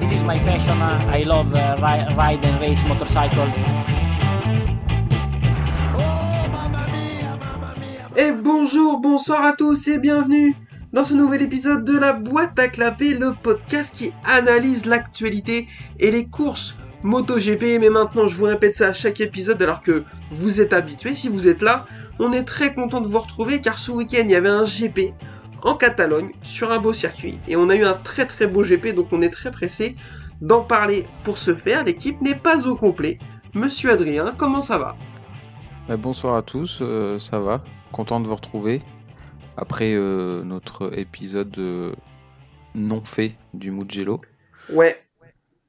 this is my passion. Uh, I love uh, ri- ride and race motorcycle. Et bonjour, bonsoir à tous et bienvenue dans ce nouvel épisode de la boîte à clapper, le podcast qui analyse l'actualité et les courses MotoGP. Mais maintenant, je vous répète ça à chaque épisode alors que vous êtes habitués. Si vous êtes là, on est très content de vous retrouver car ce week-end, il y avait un GP en Catalogne sur un beau circuit et on a eu un très très beau GP donc on est très pressé d'en parler. Pour ce faire, l'équipe n'est pas au complet. Monsieur Adrien, comment ça va? Bah, bonsoir à tous, euh, ça va Content de vous retrouver après euh, notre épisode euh, non fait du Mugello. Ouais,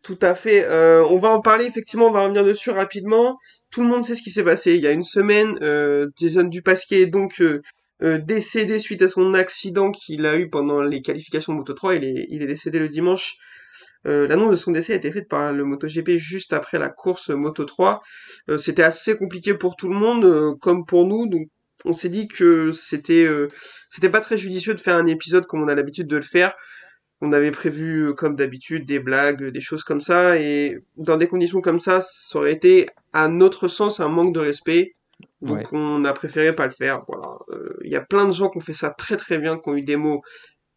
tout à fait. Euh, on va en parler effectivement, on va revenir dessus rapidement. Tout le monde sait ce qui s'est passé. Il y a une semaine, euh, Jason Dupasquier est donc euh, euh, décédé suite à son accident qu'il a eu pendant les qualifications Moto 3. Il est, il est décédé le dimanche. Euh, L'annonce de son décès a été faite par le MotoGP juste après la course Moto 3. Euh, c'était assez compliqué pour tout le monde, comme pour nous. Donc on s'est dit que c'était c'était pas très judicieux de faire un épisode comme on a l'habitude de le faire. On avait prévu, comme d'habitude, des blagues, des choses comme ça, et dans des conditions comme ça, ça aurait été, à notre sens, un manque de respect. Donc Ouais. on a préféré pas le faire. Voilà. Euh, Il y a plein de gens qui ont fait ça très très bien, qui ont eu des mots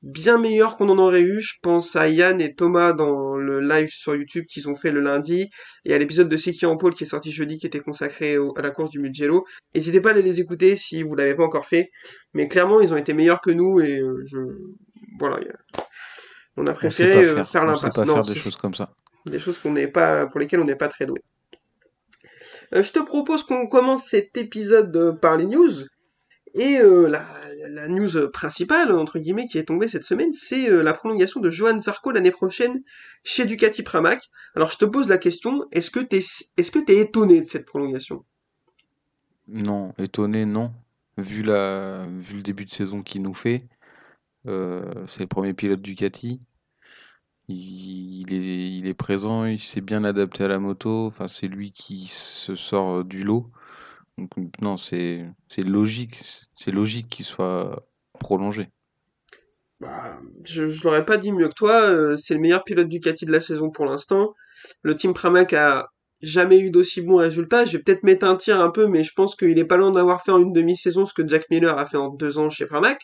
bien meilleurs qu'on en aurait eu. Je pense à Yann et Thomas dans le live sur YouTube qu'ils ont fait le lundi, et à l'épisode de Seki en pôle qui est sorti jeudi, qui était consacré au- à la course du Mugello. N'hésitez pas à aller les écouter si vous l'avez pas encore fait. Mais clairement, ils ont été meilleurs que nous, et euh, je, voilà. On a préféré euh, faire, faire l'impasse. pas Non, faire des c'est- choses comme ça. des choses qu'on n'est pas, pour lesquelles on n'est pas très doué. Euh, je te propose qu'on commence cet épisode euh, par les news. Et euh, la, news principale, entre guillemets, qui est tombée cette semaine, c'est la prolongation de Johan Zarco l'année prochaine chez Ducati Pramac. Alors je te pose la question, est-ce que que t'es étonné de cette prolongation? Non, étonné, non. Vu, la... Vu le début de saison qu'il nous fait, c'est le premier pilote Ducati. Il, est, il est présent, il s'est bien adapté à la moto. Enfin, c'est lui qui se sort du lot. Donc, non, c'est c'est logique, c'est logique qu'il soit prolongé. Bah, je, je l'aurais pas dit mieux que toi, euh, c'est le meilleur pilote Ducati de la saison pour l'instant. Le team Pramac a jamais eu d'aussi bons résultats. Je vais peut-être mettre un tir un peu, mais je pense qu'il est pas loin d'avoir fait en une demi-saison ce que Jack Miller a fait en deux ans chez Pramac.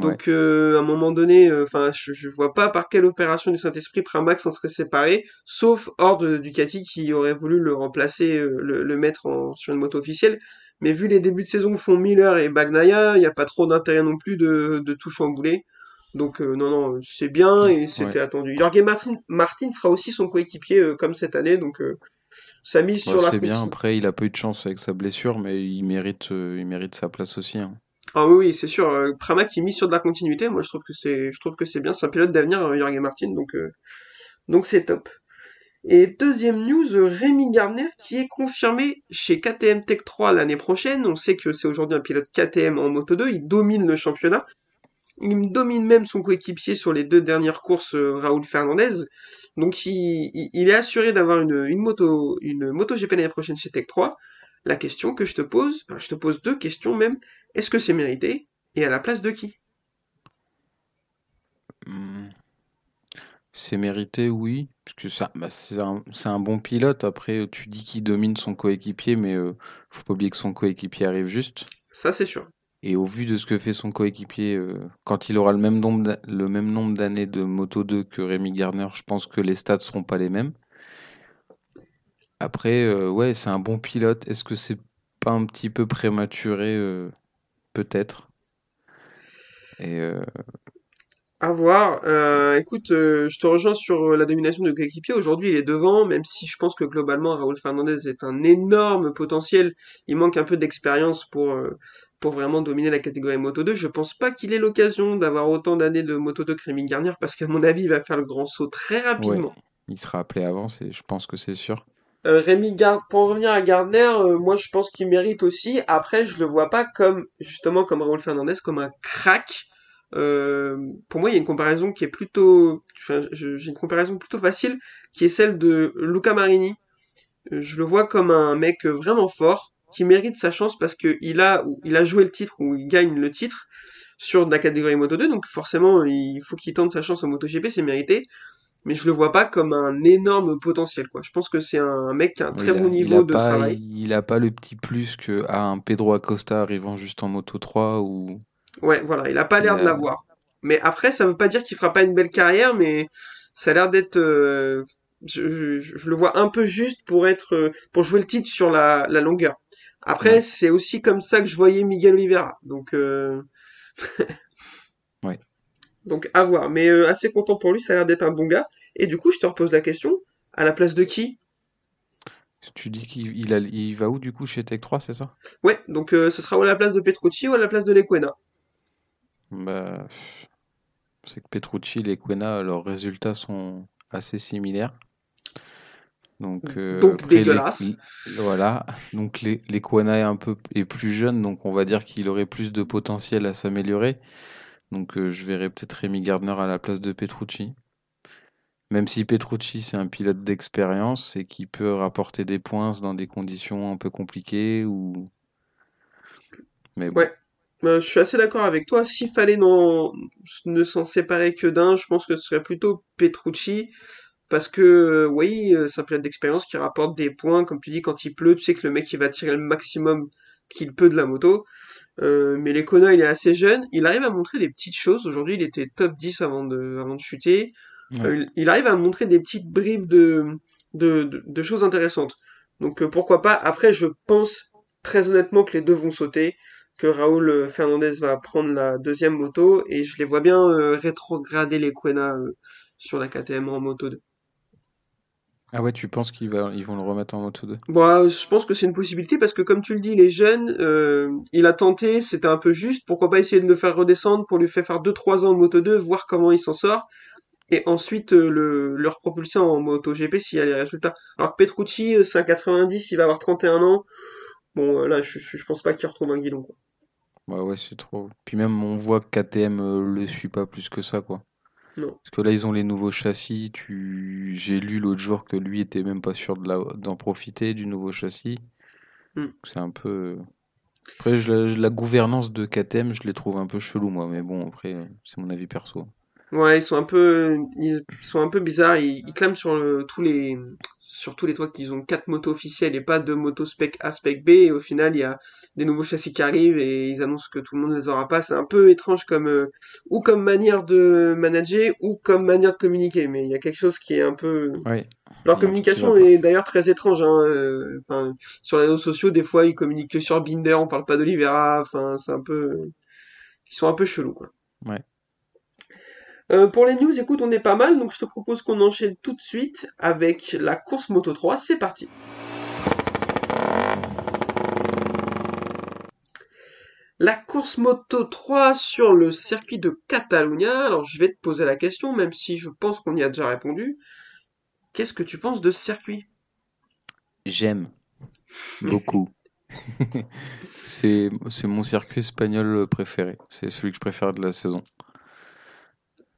Ouais. Donc, euh, à un moment donné, euh, je, je vois pas par quelle opération du Saint-Esprit Pramac s'en serait séparé, sauf hors de Ducati qui aurait voulu le remplacer, euh, le, le mettre en, sur une moto officielle. Mais vu les débuts de saison que font Miller et Bagnaia, il n'y a pas trop d'intérêt non plus de, de tout chambouler. Donc non, non, c'est bien et c'était Ouais. attendu. Jorge Martin, Martin sera aussi son coéquipier comme cette année, donc ça mise Ouais, sur la c'est bien. Après, il a pas eu de chance avec sa blessure, mais il mérite, il mérite sa place aussi. hein. Ah oui, c'est sûr. euh, Pramac qui mise sur de la continuité. Moi, je trouve que c'est, je trouve que c'est bien. C'est un pilote d'avenir, euh, Jorge Martin, donc euh, donc c'est top. Et deuxième news, euh, Rémi Gardner qui est confirmé chez KTM Tech 3 l'année prochaine. On sait que c'est aujourd'hui un pilote KTM en Moto 2. Il domine le championnat. Il domine même son coéquipier sur les deux dernières courses, euh, Raoul Fernandez. Donc il, est assuré d'avoir une, moto, une moto l'année prochaine chez Tech 3. La question que je te pose, enfin, je te pose deux questions même. Est-ce que c'est mérité Et à la place de qui? Hmm. C'est mérité, oui, parce que ça, bah, c'est un, bon pilote. Après, tu dis qu'il domine son coéquipier, mais euh, faut pas oublier que son coéquipier arrive juste. Ça, c'est sûr. Et au vu de ce que fait son coéquipier, euh, quand il aura le même nombre d'a- le même nombre d'années de Moto 2 que Rémi Garner, je pense que les stats seront pas les mêmes. Après, euh, ouais, c'est un bon pilote. Est-ce que c'est pas un petit peu prématuré? euh, Peut-être? Et euh, À voir. Euh, écoute, euh, je te rejoins sur la domination de coéquipier. Aujourd'hui, il est devant, même si je pense que globalement, Raoul Fernandez est un énorme potentiel. Il manque un peu d'expérience pour, euh, pour vraiment dominer la catégorie Moto 2. Je pense pas qu'il ait l'occasion d'avoir autant d'années de Moto 2 que Rémi Garnier, parce qu'à mon avis, il va faire le grand saut très rapidement. il sera appelé avant, je pense que c'est sûr. Euh, Rémi Gard, pour en revenir à Gardner, euh, moi je pense qu'il mérite aussi. Après, je le vois pas comme justement comme Raúl Fernandez, comme un crack. Euh, pour moi, il y a une comparaison qui est plutôt, j'ai une comparaison plutôt facile, qui est celle de Luca Marini. Je le vois comme un mec vraiment fort, qui mérite sa chance parce que il a, il a joué le titre ou il gagne le titre sur la catégorie Moto 2, donc forcément il faut qu'il tente sa chance en MotoGP, c'est mérité. Mais je le vois pas comme un énorme potentiel, quoi. Je pense que c'est un mec qui a un très Il bon niveau de pas, travail. il a pas le petit plus que à un Pedro Acosta arrivant juste en Moto 3 ou Ouais, voilà, il a pas l'air de l'avoir. Mais après, ça veut pas dire qu'il fera pas une belle carrière, mais ça a l'air d'être, euh, je, je- je le vois un peu juste pour être, euh, pour jouer le titre sur la, la longueur. Après, ouais, c'est aussi comme ça que je voyais Miguel Oliveira. Donc, euh, ouais. Donc à voir. Mais euh, assez content pour lui, ça a l'air d'être un bon gars. Et du coup, je te repose la question, à la place de qui? Tu dis qu'il il a- il va où du coup chez Tech 3, c'est ça? Ouais, donc euh, ce sera ou à la place de Petrucci ou à la place de Lequena. Bah, c'est que Petrucci et Lequena, leurs résultats sont assez similaires. Donc euh, Donc après les, dégueulasse. les- voilà, donc les Lequena est un peu est plus jeune, donc on va dire qu'il aurait plus de potentiel à s'améliorer. Donc euh, je verrais peut-être Rémi Gardner à la place de Petrucci. Même si Petrucci c'est un pilote d'expérience et qui peut rapporter des points dans des conditions un peu compliquées ou mais. Ouais, Euh, je suis assez d'accord avec toi. S'il fallait ne s'en séparer que d'un, je pense que ce serait plutôt Petrucci. Parce que, euh, oui, euh, c'est un pilote d'expérience qui rapporte des points. Comme tu dis, quand il pleut, tu sais que le mec, il va tirer le maximum qu'il peut de la moto. Euh, mais Lecona, il est assez jeune. Il arrive à montrer des petites choses. Aujourd'hui, il était top 10 avant de, avant de chuter. Ouais. Euh, il, il arrive à montrer des petites bribes de, de, de, de choses intéressantes. Donc, euh, pourquoi pas? Après, je pense très honnêtement que les deux vont sauter que Raoul Fernandez va prendre la deuxième moto et je les vois bien rétrograder les Quena sur la KTM en moto 2. Ah ouais, tu penses qu'ils ils vont le remettre en Moto 2? Bon, je pense que c'est une possibilité parce que comme tu le dis, les jeunes, euh, il a tenté, c'était un peu juste, pourquoi pas essayer de le faire redescendre pour lui faire faire 2-3 ans en moto 2, voir comment il s'en sort et ensuite euh, le, le repropulser en moto GP s'il y a les résultats. Alors que Petrucci, euh, c'est un 90, il va avoir 31 ans. Bon, là, je, je, pense pas qu'il retrouve un guidon, quoi. Bah ouais, c'est trop. Puis même, on voit que KTM le suit pas plus que ça, quoi. Non. Parce que là, ils ont les nouveaux châssis. Tu... J'ai lu l'autre jour que lui était même pas sûr de la... d'en profiter du nouveau châssis. Hmm. C'est un peu. Après, je la... gouvernance de KTM, je les trouve un peu chelou, moi. Mais bon, après, c'est mon avis perso. Ouais, ils sont un peu, ils sont un peu bizarres. Ils, ils clament sur le, tous les, sur tous les toits qu'ils ont quatre motos officielles et pas de motos spec A, spec B. Et au final, il y a des nouveaux châssis qui arrivent et ils annoncent que tout le monde les aura pas. C'est un peu étrange comme, euh, ou comme manière de manager ou comme manière de communiquer. Mais il y a quelque chose qui est un peu, Ouais, leur communication est d'ailleurs très étrange. Hein. euh, Enfin, sur les réseaux sociaux, des fois, ils communiquent que sur Binder, on parle pas d'Olivera. Enfin, c'est un peu, ils sont un peu chelous, quoi. Ouais. Euh, pour les news, écoute, on est pas mal, donc je te propose qu'on enchaîne tout de suite avec la course Moto 3. C'est parti. La course Moto 3 sur le circuit de Catalunya. Alors, je vais te poser la question, même si je pense qu'on y a déjà répondu. Qu'est-ce que tu penses de ce circuit? J'aime beaucoup. C'est c'est mon circuit espagnol préféré. C'est celui que je préfère de la saison.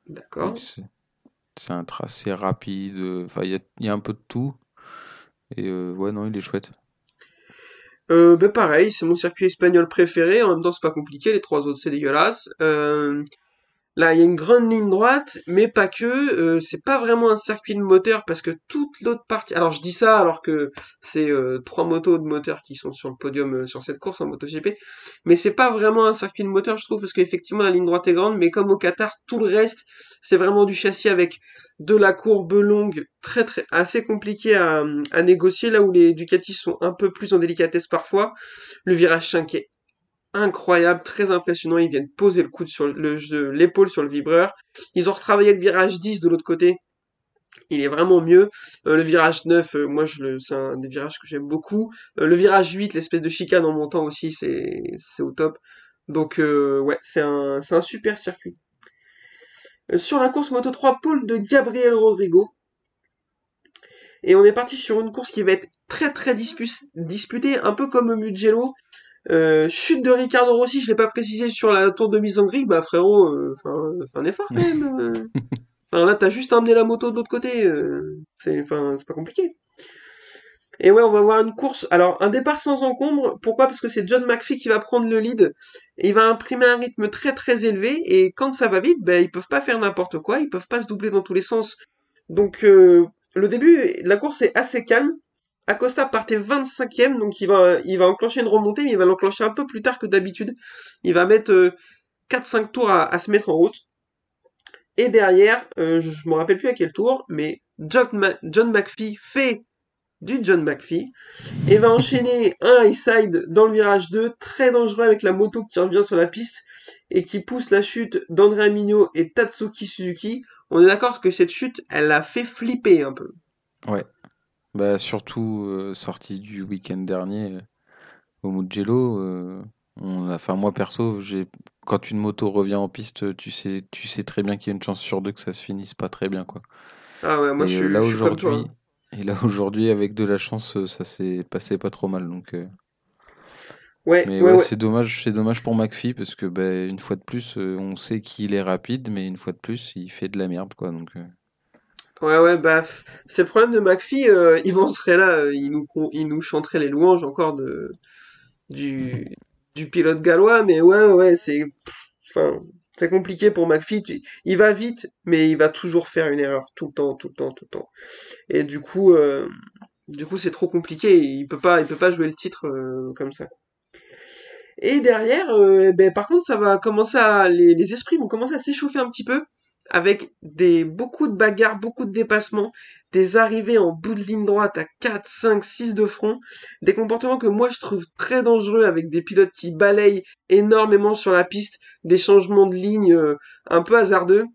D'accord. C'est c'est un tracé rapide. Enfin, il y a, il y a un peu de tout. Et euh, ouais, non, il est chouette. Euh, ben pareil, c'est mon circuit espagnol préféré. En même temps, c'est pas compliqué. Les trois autres, c'est dégueulasse. Euh, Là, il y a une grande ligne droite, mais pas que. euh, c'est pas vraiment un circuit de moteur parce que toute l'autre partie. Alors, je dis ça alors que c'est euh, trois motos de moteur qui sont sur le podium euh, sur cette course en MotoGP, mais c'est pas vraiment un circuit de moteur, je trouve, parce qu'effectivement la ligne droite est grande, mais comme au Qatar, tout le reste, c'est vraiment du châssis avec de la courbe longue, très très assez compliqué à, à négocier. Là où les Ducati sont un peu plus en délicatesse parfois, le virage 5 est incroyable, très impressionnant. Ils viennent poser le coude sur le, le- l'épaule sur le vibreur. Ils ont retravaillé le virage 10 de l'autre côté. Il est vraiment mieux. Euh, le virage 9, euh, moi, je le, c'est un des virages que j'aime beaucoup. Euh, le virage 8, l'espèce de chicane en montant aussi, c'est, au top. Donc, ouais, c'est un, c'est un super circuit. Sur la course Moto 3, pôle de Gabriel Rodrigo. Et on est parti sur une course qui va être très très dispu- disputée, un peu comme Mugello. Euh, chute de Ricardo Rossi, je l'ai pas précisé sur la tour de mise en grille, bah frérot, euh, enfin, fais un effort quand même. euh. Enfin là, t'as juste emmené la moto de l'autre côté, euh, c'est, enfin, c'est pas compliqué. Et ouais, on va voir une course. Alors, un départ sans encombre. Pourquoi? Parce que c'est John McPhee qui va prendre le lead. Et il va imprimer un rythme très très élevé. Et quand ça va vite, ben, ils peuvent pas faire n'importe quoi. Ils peuvent pas se doubler dans tous les sens. Donc euh, le début de la course est assez calme. Acosta partait 25e, donc il va, il va enclencher une remontée, mais il va l'enclencher un peu plus tard que d'habitude. Il va mettre 4-5 tours à, se mettre en route. Et derrière, je ne me rappelle plus à quel tour, mais John, McPhee fait du John McPhee et va enchaîner un high side dans le virage 2, très dangereux avec la moto qui revient sur la piste et qui pousse la chute d'André Mignot et Tatsuki Suzuki. On est d'accord que cette chute, elle a fait flipper un peu. Ouais. Bah surtout euh, sortie du week-end dernier euh, au Mugello. Euh, enfin moi perso, j'ai quand une moto revient en piste, tu sais, tu sais très bien qu'il y a une chance sur deux que ça se finisse pas très bien quoi. Ah ouais, moi je suis là aujourd'hui. Hein. Et là aujourd'hui, avec de la chance, ça s'est passé pas trop mal donc. Ouais, mais ouais, c'est dommage, c'est dommage pour McPhee parce que ben une fois de plus, euh, on sait qu'il est rapide, mais une fois de plus, il fait de la merde quoi. Donc. Euh. Ouais, ouais, bah c'est le problème de McPhee. Euh, Yvan serait là, il nous il nous chanterait les louanges encore de du du pilote gallois, mais ouais, ouais, c'est enfin c'est compliqué pour McPhee. Il va vite, mais il va toujours faire une erreur tout le temps, tout le temps, tout le temps. Et du coup, euh, du coup, c'est trop compliqué. Il peut pas, il peut pas jouer le titre comme ça. Et derrière, euh, ben, par contre, ça va commencer à, les, les esprits vont commencer à s'échauffer un petit peu avec des, beaucoup de bagarres, beaucoup de dépassements, des arrivées en bout de ligne droite à 4, 5, 6 de front, des comportements que moi je trouve très dangereux avec des pilotes qui balayent énormément sur la piste, des changements de ligne euh, un peu hasardeux.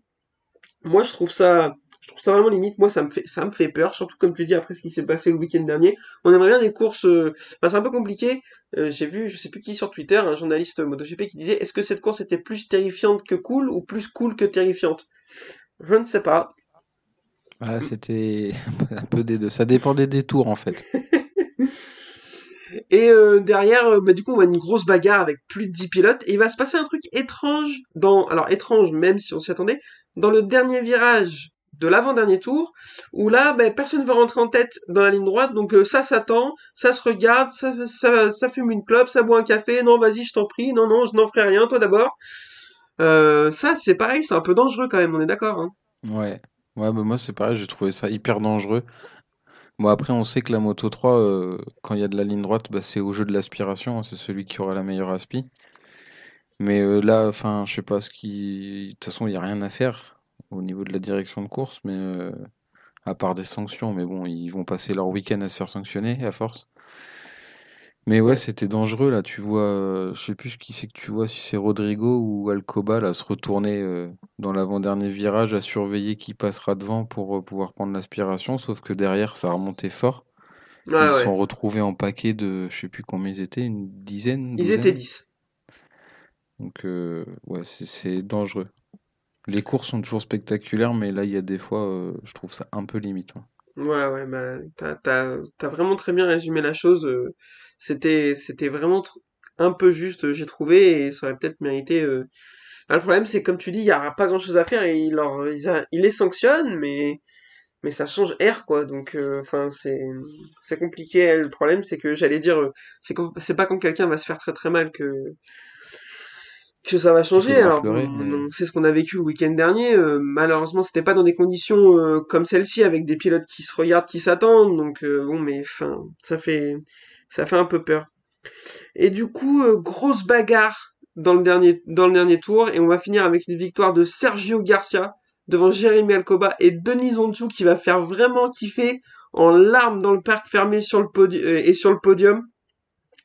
Moi je trouve ça c'est vraiment limite. Moi, ça me fait, ça me fait peur, surtout comme tu dis après ce qui s'est passé le week-end dernier. On aimerait bien des courses. Euh... c'est un peu compliqué. Euh, j'ai vu, je sais plus qui sur Twitter, un journaliste MotoGP qui disait est-ce que cette course était plus terrifiante que cool ou plus cool que terrifiante? Je ne sais pas. Ah, c'était un peu des deux. Ça dépendait des tours en fait. Et euh, derrière, euh, bah, du coup, on voit une grosse bagarre avec plus de 10 pilotes. Et il va se passer un truc étrange dans, alors étrange même si on s'y attendait, dans le dernier virage de l'avant-dernier tour, où là, ben, personne ne veut rentrer en tête dans la ligne droite, donc euh, ça s'attend, ça se regarde, ça, ça, fume une clope, ça boit un café, non, vas-y, je t'en prie, non, non, je n'en ferai rien, toi d'abord. Euh, ça, c'est pareil, c'est un peu dangereux quand même, on est d'accord. Hein. Ouais, ouais bah, moi c'est pareil, j'ai trouvé ça hyper dangereux. Bon, après, on sait que la Moto 3, euh, quand il y a de la ligne droite, bah, c'est au jeu de l'aspiration, hein, c'est celui qui aura la meilleure aspi. Mais là, enfin, je sais pas ce qui. De toute façon, il n'y a rien à faire au niveau de la direction de course, mais euh, à part des sanctions, mais bon, ils vont passer leur week-end à se faire sanctionner à force. Mais ouais, c'était dangereux là. Tu vois, euh, je sais plus qui c'est que tu vois, si c'est Rodrigo ou Alcoba là, se retourner euh, dans l'avant-dernier virage à surveiller qui passera devant pour pouvoir prendre l'aspiration. Sauf que derrière, ça a remonté fort. ils se sont retrouvés en paquet de, je sais plus combien ils étaient, une dizaine. Ils étaient 10. Donc ouais, c'est dangereux. Les courses sont toujours spectaculaires, mais là, il y a des fois, euh, je trouve ça un peu limite. Ouais, ouais, bah, t'as, t'as, vraiment très bien résumé la chose. Euh, c'était, c'était vraiment un peu juste, j'ai trouvé, et ça aurait peut-être mérité. Euh, bah, le problème, c'est comme tu dis, il n'y aura pas grand-chose à faire, et il, leur, il, les sanctionne, mais, mais ça change air, quoi. Donc, enfin, c'est, c'est compliqué. Le problème, c'est que j'allais dire, c'est, c'est pas quand quelqu'un va se faire très très mal que que ça va changer. Alors, c'est ce qu'on a vécu le week-end dernier. Euh, malheureusement, c'était pas dans des conditions euh, comme celle-ci, avec des pilotes qui se regardent, qui s'attendent. Donc euh, bon, mais enfin, ça fait, ça fait un peu peur. Et du coup, grosse bagarre dans le dernier, tour, et on va finir avec une victoire de Sergio Garcia devant Jérémy Alcoba et Denis Onchou qui va faire vraiment kiffer en larmes dans le parc fermé podium et sur le podium.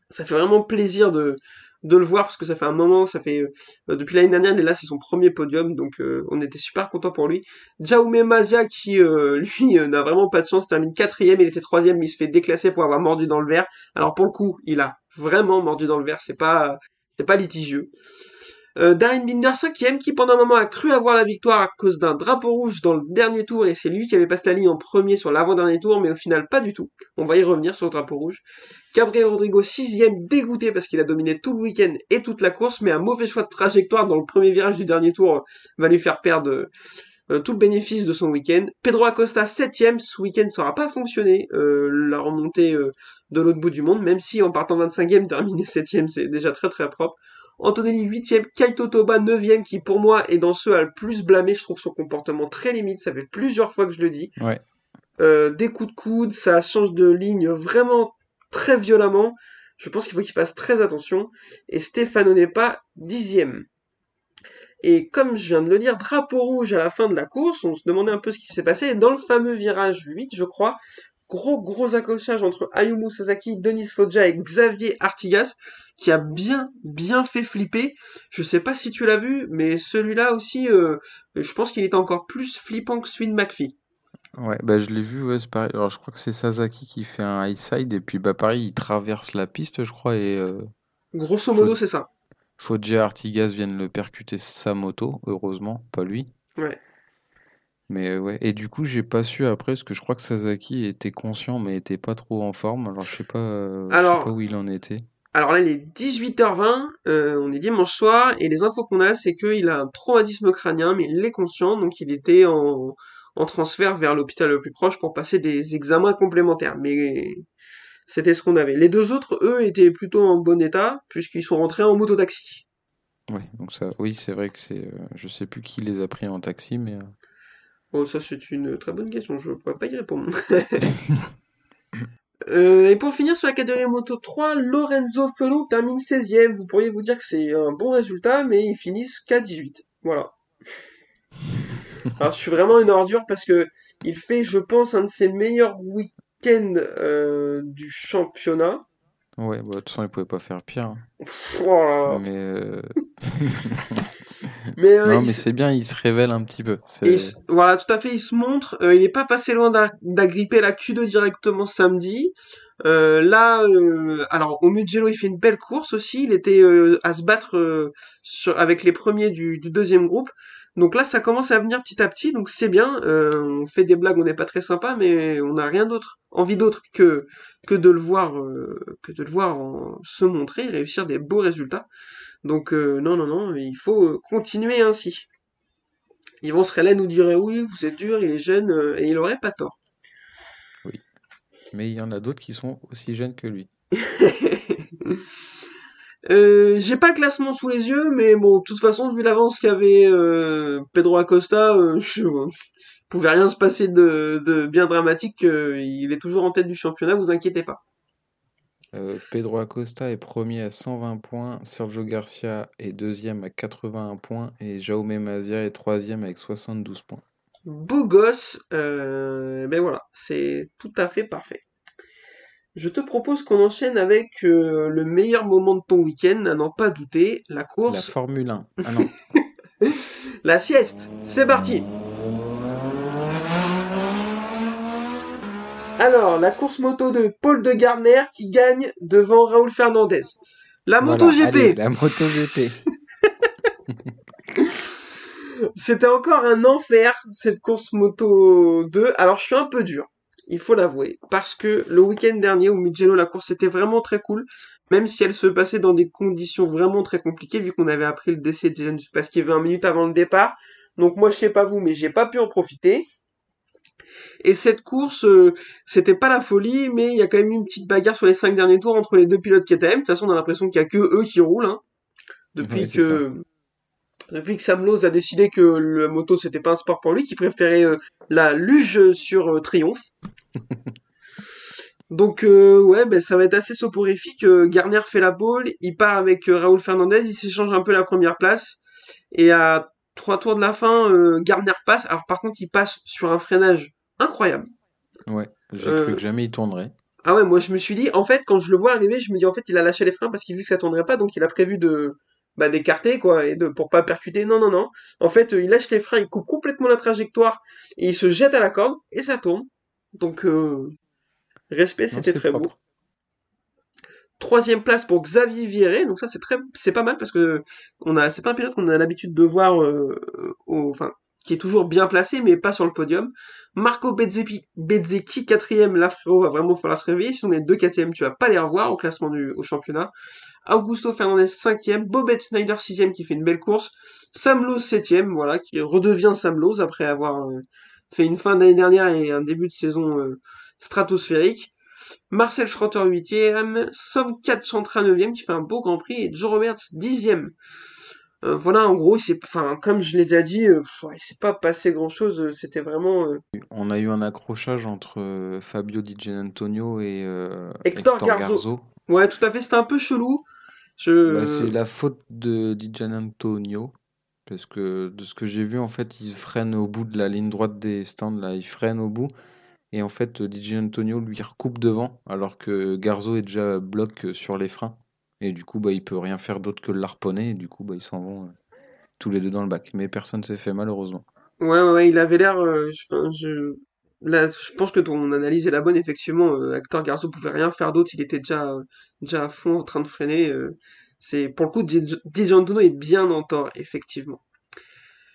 Ça fait vraiment plaisir de, de le voir parce que ça fait un moment, ça fait euh, depuis l'année dernière, il est là, c'est son premier podium, donc euh, on était super content pour lui. Jaume Mazia qui euh, lui n'a vraiment pas de chance, termine quatrième, il était troisième, mais il se fait déclasser pour avoir mordu dans le verre. Alors pour le coup, il a vraiment mordu dans le verre, c'est pas c'est pas litigieux. Euh, Darren Binder cinquième qui pendant un moment a cru avoir la victoire à cause d'un drapeau rouge dans le dernier tour et c'est lui qui avait passé la ligne en premier sur l'avant-dernier tour mais au final pas du tout. On va y revenir sur le drapeau rouge. Gabriel Rodrigo sixième dégoûté parce qu'il a dominé tout le week-end et toute la course mais un mauvais choix de trajectoire dans le premier virage du dernier tour va lui faire perdre euh, tout le bénéfice de son week-end. Pedro Acosta septième, ce week-end ça n'aura pas fonctionné, euh, la remontée de l'autre bout du monde, même si en partant 25e, terminer septième c'est déjà très très propre. Antonelli 8ème, Kaito Toba 9ème, qui pour moi est dans ceux à le plus blâmer. Je trouve son comportement très limite. Ça fait plusieurs fois que je le dis. Ouais. Euh, des coups de coude, ça change de ligne vraiment très violemment. Je pense qu'il faut qu'il fasse très attention. Et Stéphano n'est pas dixième. Et comme je viens de le dire, drapeau rouge à la fin de la course, on se demandait un peu ce qui s'est passé. Et dans le fameux virage 8, je crois, gros gros accrochage entre Ayumu Sasaki, Denis Foggia et Xavier Artigas, qui a bien bien fait flipper. Je sais pas si tu l'as vu, mais celui-là aussi, euh, je pense qu'il était encore plus flippant que celui de McPhee. Ouais, bah je l'ai vu, ouais, c'est pareil. Alors je crois que c'est Sasaki qui fait un high side et puis bah pareil, il traverse la piste, je crois, et euh, Grosso modo, Faut- c'est ça. Foggia Artigas viennent le percuter sa moto, heureusement, pas lui. Ouais. Mais euh, ouais, et du coup, j'ai pas su après, parce que je crois que Sasaki était conscient, mais était pas trop en forme. Alors je sais pas, euh, je sais pas où il en était. Alors là, il est 18h20, euh, on est dimanche soir, et les infos qu'on a, c'est qu'il a un traumatisme crânien, mais il est conscient, donc il était en, en transfert vers l'hôpital le plus proche pour passer des examens complémentaires. Mais c'était ce qu'on avait. Les deux autres, eux, étaient plutôt en bon état, puisqu'ils sont rentrés en mototaxi. Ouais, donc ça, oui, c'est vrai que c'est, je sais plus qui les a pris en taxi, mais Oh, ça, c'est une très bonne question, je ne pourrais pas y répondre. Euh, et pour finir sur la catégorie moto 3, Lorenzo Felon termine 16ème. Vous pourriez vous dire que c'est un bon résultat, mais ils finissent qu'à 18. Voilà. Alors, je suis vraiment une ordure parce que il fait, je pense, un de ses meilleurs week-ends euh, du championnat. ouais, bah, de toute façon, il pouvait pas faire pire. hein. Pff, oh là là. Mais, euh, Mais, euh, non, mais c'est bien, il se révèle un petit peu. Et voilà, tout à fait, il se montre. Euh, il n'est pas passé loin d'a- d'agripper la Q2 directement samedi. Euh, là, alors au Mugello, il fait une belle course aussi. Il était à se battre sur- avec les premiers du, du deuxième groupe. Donc là, ça commence à venir petit à petit. Donc c'est bien. On fait des blagues, on n'est pas très sympa, mais on n'a rien d'autre, envie d'autre que que de le voir, que de le voir en- se montrer, réussir des beaux résultats. Donc euh, non, non, non, il faut euh, continuer ainsi. Yvon Srelen nous dirait oui, vous êtes dur, il est jeune, euh, et il aurait pas tort. mais il y en a d'autres qui sont aussi jeunes que lui. Euh, j'ai pas le classement sous les yeux, mais bon, de toute façon, vu l'avance qu'avait euh, Pedro Acosta, euh, je, pouvait rien se passer de, de bien dramatique. il est toujours en tête du championnat, vous inquiétez pas. Euh, Pedro Acosta est premier à 120 points, Sergio Garcia est deuxième à 81 points et Jaume Mazia est troisième avec 72 points. Beau gosse, euh, ben voilà, c'est tout à fait parfait. Je te propose qu'on enchaîne avec euh, le meilleur moment de ton week-end, à n'en pas douter, la La course, Formule 1. Ah non, la sieste. C'est parti. Alors, la course moto de Paul de Gardner qui gagne devant Raoul Fernandez. La Voilà, moto GP, allez, la moto GP. c'était encore un enfer cette course moto 2. Alors, je suis un peu dur, il faut l'avouer, parce que le week-end dernier au Mugello, la course était vraiment très cool, même si elle se passait dans des conditions vraiment très compliquées, vu qu'on avait appris le décès de Jason Pasquier 20 minutes avant le départ. Donc moi, je sais pas vous, mais j'ai pas pu en profiter. Et cette course, euh, c'était pas la folie, mais il y a quand même eu une petite bagarre sur les cinq derniers tours entre les deux pilotes KTM. De toute façon, on a l'impression qu'il y a que eux qui roulent, hein. Depuis Ouais, que, depuis que Sam Lowe a décidé que la moto c'était pas un sport pour lui, qu'il préférait euh, la luge sur euh, Triomphe. Donc euh, ouais, ben ça va être assez soporifique. Garner fait la pole, il part avec Raoul Fernandez, il s'échange un peu la première place. Et à trois tours de la fin, Garner passe. Alors par contre, il passe sur un freinage incroyable. Ouais, j'ai Euh, cru que jamais il tournerait. Ah ouais, moi je me suis dit, en fait, quand je le vois arriver, je me dis en fait, il a lâché les freins parce qu'il vu que ça tournerait pas, donc il a prévu de bah, d'écarter quoi et de pour pas percuter. Non non non. En fait, euh, il lâche les freins, il coupe complètement la trajectoire et il se jette à la corde et ça tourne. Donc euh, respect, c'était très beau. Troisième place pour Xavier Vieré, donc ça c'est très, c'est pas mal parce que on a, c'est pas un pilote qu'on a l'habitude de voir, euh, au, enfin, qui est toujours bien placé mais pas sur le podium. Marco Bezzecchi, quatrième, là frérot va vraiment falloir se réveiller, sinon les deux quatrièmes tu vas pas les revoir au classement du, au championnat. Augusto Fernandez cinquième, Bobette Snyder sixième qui fait une belle course, Sam Lowe septième, voilà, qui redevient Sam Lowe après avoir euh, fait une fin d'année dernière et un début de saison euh, stratosphérique. Marcel Schrotter 8ème, Som 4 Chantra 9ème qui fait un beau Grand Prix et Joe Roberts 10ème. Euh, voilà, en gros, c'est, enfin, comme je l'ai déjà dit, euh, il s'est pas passé grand chose. euh, C'était vraiment euh, On a eu un accrochage entre Fabio Di Giannantonio et euh, Hector Hector Garzo. Garzo. ouais, tout à fait. C'était un peu chelou. Je, Bah, c'est la faute de Di Giannantonio. Parce que de ce que j'ai vu, en fait, il freine au bout de la ligne droite des stands. Là, il freine au bout. Et en fait, Di Giannantonio lui recoupe devant. Alors que Garzo est déjà bloc sur les freins. Et du coup, bah, il peut rien faire d'autre que le harponner. Et du coup, bah, ils s'en vont euh, tous les deux dans le bac. Mais personne s'est fait malheureusement. Ouais, ouais, il avait l'air. euh, je- je. Là, je pense que ton analyse est la bonne, effectivement. Euh, Hector Garzo pouvait rien faire d'autre, il était déjà, déjà à fond en train de freiner. euh, c'est pour le coup, Di Di Giannantonio est bien en tort, effectivement.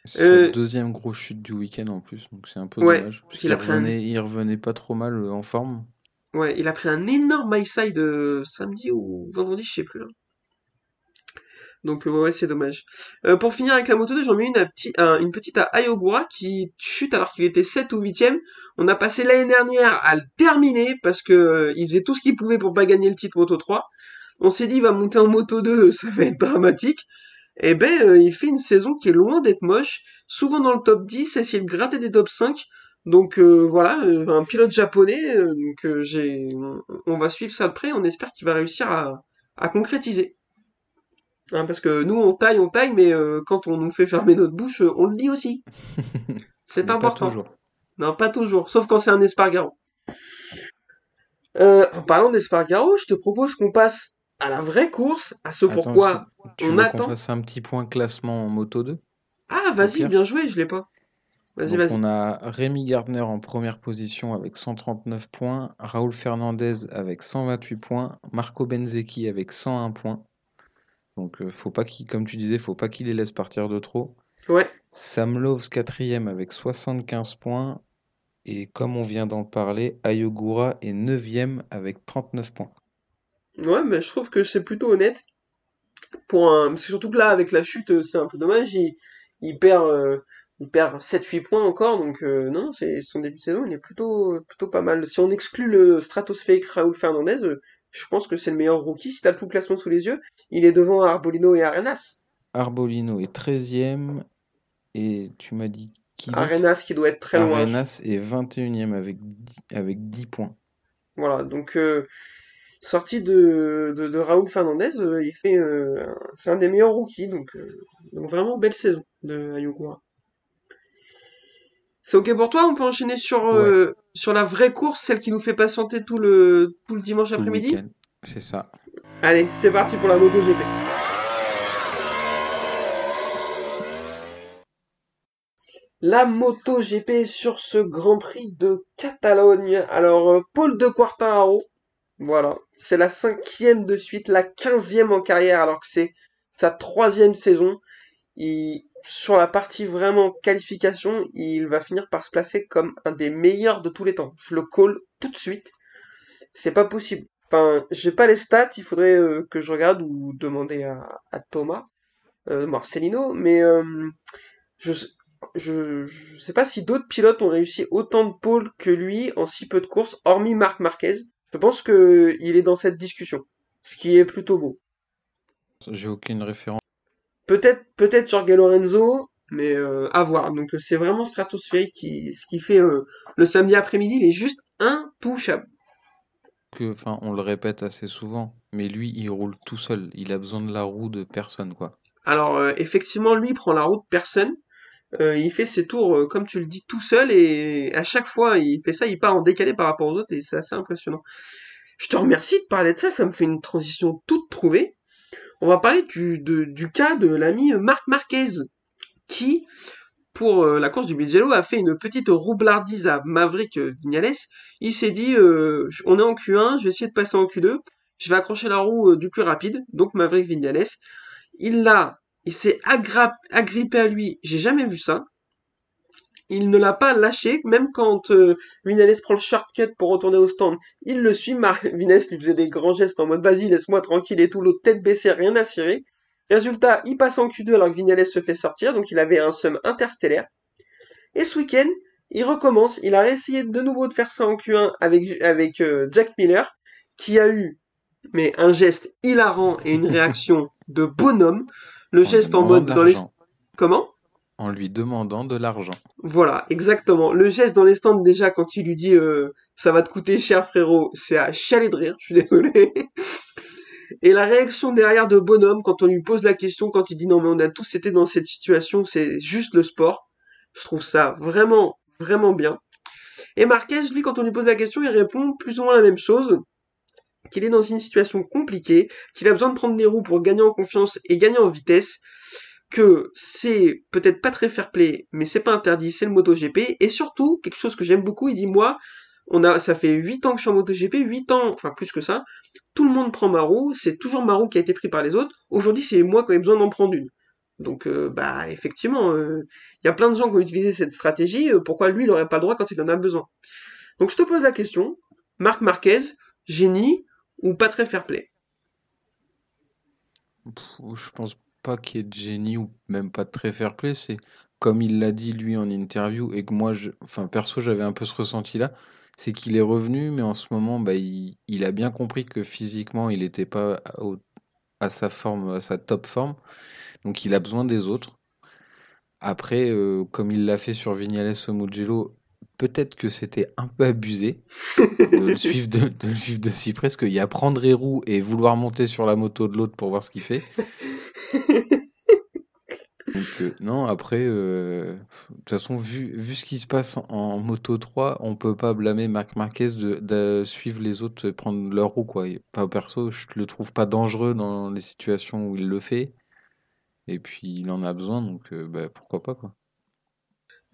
C'est sa deuxième grosse chute du week-end en plus. Donc c'est un peu Ouais, dommage. Parce il qu'il a pris un- revenait, il revenait pas trop mal en forme. Ouais, il a pris un énorme high side euh, samedi ou vendredi, je sais plus. hein. Donc euh, ouais, c'est dommage. Euh, pour finir avec la moto 2, j'en mets une, à petit, un- une petite à Ayogura qui chute alors qu'il était 7 ou 8ème. On a passé l'année dernière à le terminer parce que euh, il faisait tout ce qu'il pouvait pour pas gagner le titre Moto 3. On s'est dit il va monter en Moto 2, ça va être dramatique. Et ben euh, il fait une saison qui est loin d'être moche, souvent dans le top 10, essayer de gratter des top 5. Donc euh, voilà, euh, un pilote japonais, euh, donc j'ai, on, va suivre ça de près, on espère qu'il va réussir à, à concrétiser. Hein, parce que nous on taille, on taille, mais quand on nous fait fermer notre bouche, on le dit aussi. C'est Mais pas important. toujours. Non, pas toujours, sauf quand c'est un Espargaro. En parlant d'Espargaro, je te propose qu'on passe à la vraie course, à ce Attends, pourquoi si- tu on veux qu'on attend. fasse un petit point classement en moto 2? Ah, vas-y, bien joué, je l'ai pas. Vas-y, Donc vas-y. on a Rémi Gardner en première position avec 139 points, Raoul Fernandez avec 128 points, Marco Benzecchi avec 101 points. Donc euh, faut pas qu'il, comme tu disais, faut pas qu'il les laisse partir de trop. Ouais, Sam Loves quatrième avec 75 points et comme on vient d'en parler, Ayogura est neuvième avec 39 points. ouais, mais je trouve que c'est plutôt honnête. Pour un... Parce que surtout que là, avec la chute, euh, c'est un peu dommage. Il, il perd, euh, il perd 7-8 points encore. Donc, euh, non, c'est son début de saison, il est plutôt, plutôt pas mal. Si on exclut le stratosphérique Raúl Fernandez, euh, je pense que c'est le meilleur rookie. Si t'as tout le classement sous les yeux, il est devant Arbolino et Arenas. Arbolino est 13e et tu m'as dit qui Arenas qui doit être très loin. Arenas est 21e avec 10, avec 10 points. Voilà, donc euh, sorti de, de, de Raúl Fernandez, euh, il fait, c'est un des meilleurs rookies, donc, donc vraiment belle saison de Ayogura. C'est ok pour toi? On peut enchaîner sur, euh, sur la vraie course, celle qui nous fait patienter tout le, tout le dimanche après-midi? C'est ça. Allez, c'est parti pour la MotoGP. La MotoGP sur ce Grand Prix de Catalogne. Alors, euh, Paul de Quartararo, voilà, c'est la cinquième de suite, la quinzième en carrière, alors que c'est sa troisième saison. Il, sur la partie vraiment qualification, il va finir par se placer comme un des meilleurs de tous les temps. Je le call tout de suite. C'est pas possible. Enfin, j'ai pas les stats, il faudrait euh, que je regarde ou demander à, Thomas, euh, Marcelino, mais euh, je, je, je sais pas si d'autres pilotes ont réussi autant de pôles que lui en si peu de courses, hormis Marc Marquez. Je pense que il est dans cette discussion, ce qui est plutôt beau. J'ai aucune référence. Peut-être, peut-être Jorge Lorenzo, mais euh, à voir. Donc euh, c'est vraiment stratosphérique qui, ce qui fait euh, le samedi après-midi, il est juste intouchable. Que, enfin, on le répète assez souvent, mais lui, il roule tout seul. Il a besoin de la roue de personne, quoi. Alors euh, effectivement, lui il prend la route personne. Euh, il fait ses tours, comme tu le dis, tout seul et à chaque fois il fait ça, il part en décalé par rapport aux autres et c'est assez impressionnant. Je te remercie de parler de ça, ça me fait une transition toute trouvée. On va parler du, de- du cas de l'ami Marc Marquez qui, pour euh, la course du Mugello, a fait une petite roublardise à Maverick euh, Vignales. Il s'est dit, euh, on est en Q1, je vais essayer de passer en Q2, je vais accrocher la roue du plus rapide, donc Maverick Vignales. Il l'a, il s'est agrippé à lui, j'ai jamais vu ça. Il ne l'a pas lâché, même quand euh, Vinales prend le shortcut pour retourner au stand, il le suit. Mar Vinales lui faisait des grands gestes en mode vas-y, laisse-moi tranquille et tout, l'autre tête baissée, rien à cirer. Résultat, il passe en Q2 alors que Vinales se fait sortir, donc il avait un sum interstellaire. Et ce week-end, il recommence, il a essayé de nouveau de faire ça en Q1 avec, avec euh, Jack Miller, qui a eu mais un geste hilarant et une réaction de bonhomme. Le En geste en demandant mode de dans les... Comment? En lui demandant de l'argent. Voilà, exactement. Le geste dans les stands déjà quand il lui dit euh, ça va te coûter cher frérot, c'est à chialer de rire, je suis désolé. Et la réaction derrière de Bonhomme quand on lui pose la question, quand il dit non mais on a tous été dans cette situation, c'est juste le sport. Je trouve ça vraiment, vraiment bien. Et Marquez, lui, quand on lui pose la question, il répond plus ou moins la même chose. Qu'il est dans une situation compliquée, qu'il a besoin de prendre des roues pour gagner en confiance et gagner en vitesse, que c'est peut-être pas très fair play, mais c'est pas interdit, c'est le MotoGP, et surtout, quelque chose que j'aime beaucoup, il dit, moi, on a, ça fait 8 ans que je suis en MotoGP, 8 ans, enfin plus que ça, tout le monde prend ma roue, c'est toujours ma roue qui a été prise par les autres, aujourd'hui c'est moi qui ai besoin d'en prendre une. Donc, euh, bah, effectivement, il y a plein de gens qui ont utilisé cette stratégie, euh, pourquoi lui, il aurait pas le droit quand il en a besoin. Donc, je te pose la question, Marc Marquez, génie ou pas très fair play? Je pense pas qu'il y ait de génie ou même pas de très fair play. C'est comme il l'a dit lui en interview et que moi, je... enfin perso, j'avais un peu ce ressenti-là. C'est qu'il est revenu, mais en ce moment, bah, il... il a bien compris que physiquement, il n'était pas au- à sa forme, à sa top forme. Donc, il a besoin des autres. Après, euh, comme il l'a fait sur Vignales au Mugello, peut-être que c'était un peu abusé de le suivre de, de le suivre de si près, parce qu'il y a prendre les roues et vouloir monter sur la moto de l'autre pour voir ce qu'il fait. Euh, non, après, euh, de toute façon, vu, vu ce qui se passe en, Moto 3, on peut pas blâmer Marc Marquez de, suivre les autres prendre leur roue, quoi. Enfin, perso, je le trouve pas dangereux dans les situations où il le fait. Et puis, il en a besoin, donc euh, bah, pourquoi pas, quoi.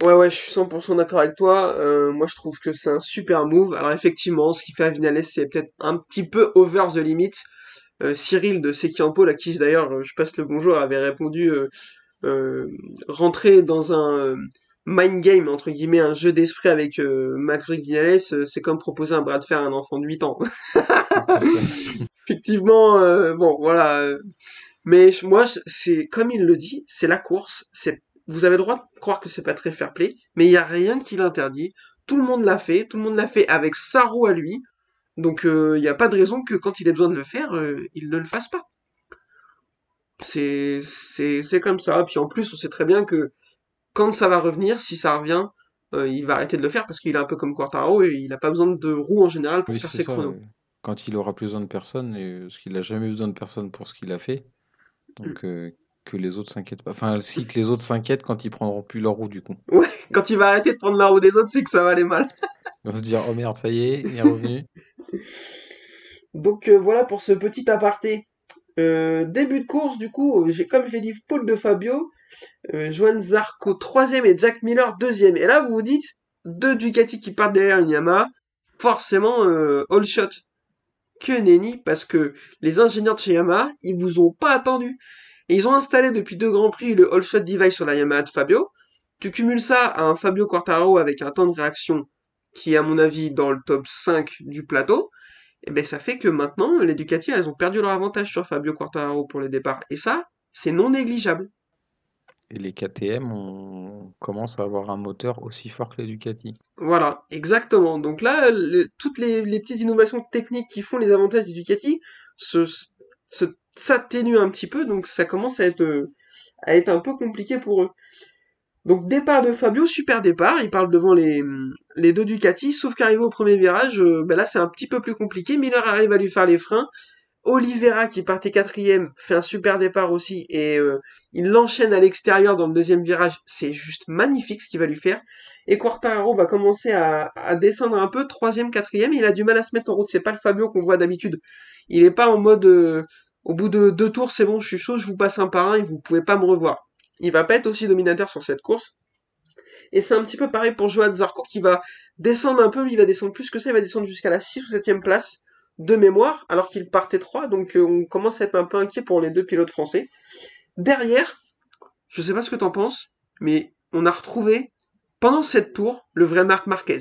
Ouais, ouais, je suis 100% d'accord avec toi. Moi, je trouve que c'est un super move. Alors, effectivement, ce qu'il fait à Vinales, c'est peut-être un petit peu over the limit. Euh, Cyril de Sekiampo, à qui d'ailleurs euh, je passe le bonjour, avait répondu euh, rentrer dans un mind game, entre guillemets, un jeu d'esprit avec euh, euh, c'est comme proposer un bras de fer à un enfant de 8 ans. Effectivement, euh, bon, voilà. Mais moi, c'est comme il le dit, c'est la course. C'est, vous avez le droit de croire que c'est pas très fair play, mais il y a rien qui l'interdit. Tout le monde l'a fait, tout le monde l'a fait avec sa roue à lui. Donc, euh, il n'y a pas de raison que quand il ait besoin de le faire, euh, il ne le fasse pas. C'est, c'est, c'est comme ça. Puis en plus, on sait très bien que quand ça va revenir, si ça revient, euh, il va arrêter de le faire parce qu'il est un peu comme Quartaro et il n'a pas besoin de roue en général pour Oui, faire ses ça. chronos. Quand il aura plus besoin de personne, et, parce qu'il a jamais besoin de personne pour ce qu'il a fait. Donc, que les autres s'inquiètent pas. Enfin, si que les autres s'inquiètent quand ils prendront plus leur roue, du coup. Ouais, quand il va arrêter de prendre la roue des autres, c'est que ça va aller mal. Ils vont se dire, oh merde, ça y est, il est revenu. Donc euh, voilà pour ce petit aparté. Euh, début de course, du coup, j'ai comme je l'ai dit, pole de Fabio, euh, Johan Zarco troisième et Jack Miller deuxième. Et là, vous vous dites, deux Ducati qui partent derrière une Yamaha, forcément euh, all shot. Que nenni, parce que les ingénieurs de chez Yamaha, ils vous ont pas attendu. Ils ont installé depuis deux Grands Prix le all shot device sur la Yamaha de Fabio. Tu cumules ça à un Fabio Quartaro avec un temps de réaction qui est à mon avis dans le top 5 du plateau et ben ça fait que maintenant, les Ducati, elles ont perdu leur avantage sur Fabio Quartararo pour les départs. Et ça, c'est non négligeable. Et les KTM, on commence à avoir un moteur aussi fort que les Ducati. Voilà, exactement. Donc là, le- toutes les, les petites innovations techniques qui font les avantages des Ducati se, se, s'atténuent un petit peu, donc ça commence à être, euh, à être un peu compliqué pour eux. Donc départ de Fabio, super départ, il parle devant les, les deux Ducati, sauf qu'arrivé au premier virage, euh, ben là c'est un petit peu plus compliqué, Miller arrive à lui faire les freins, Oliveira qui partait quatrième fait un super départ aussi et euh, il l'enchaîne à l'extérieur dans le deuxième virage, c'est juste magnifique ce qu'il va lui faire. Et Quartararo va commencer à, descendre un peu, troisième, quatrième, il a du mal à se mettre en route, c'est pas le Fabio qu'on voit d'habitude. Il est pas en mode euh, au bout de deux tours c'est bon je suis chaud, je vous passe un par un et vous pouvez pas me revoir. Il va pas être aussi dominateur sur cette course. Et c'est un petit peu pareil pour Johan Zarco qui va descendre un peu, lui il va descendre plus que ça, il va descendre jusqu'à la 6 ou 7 place de mémoire, alors qu'il partait 3, donc euh, on commence à être un peu inquiet pour les deux pilotes français. Derrière, je sais pas ce que t'en penses, mais on a retrouvé, pendant cette tour, le vrai Marc Marquez.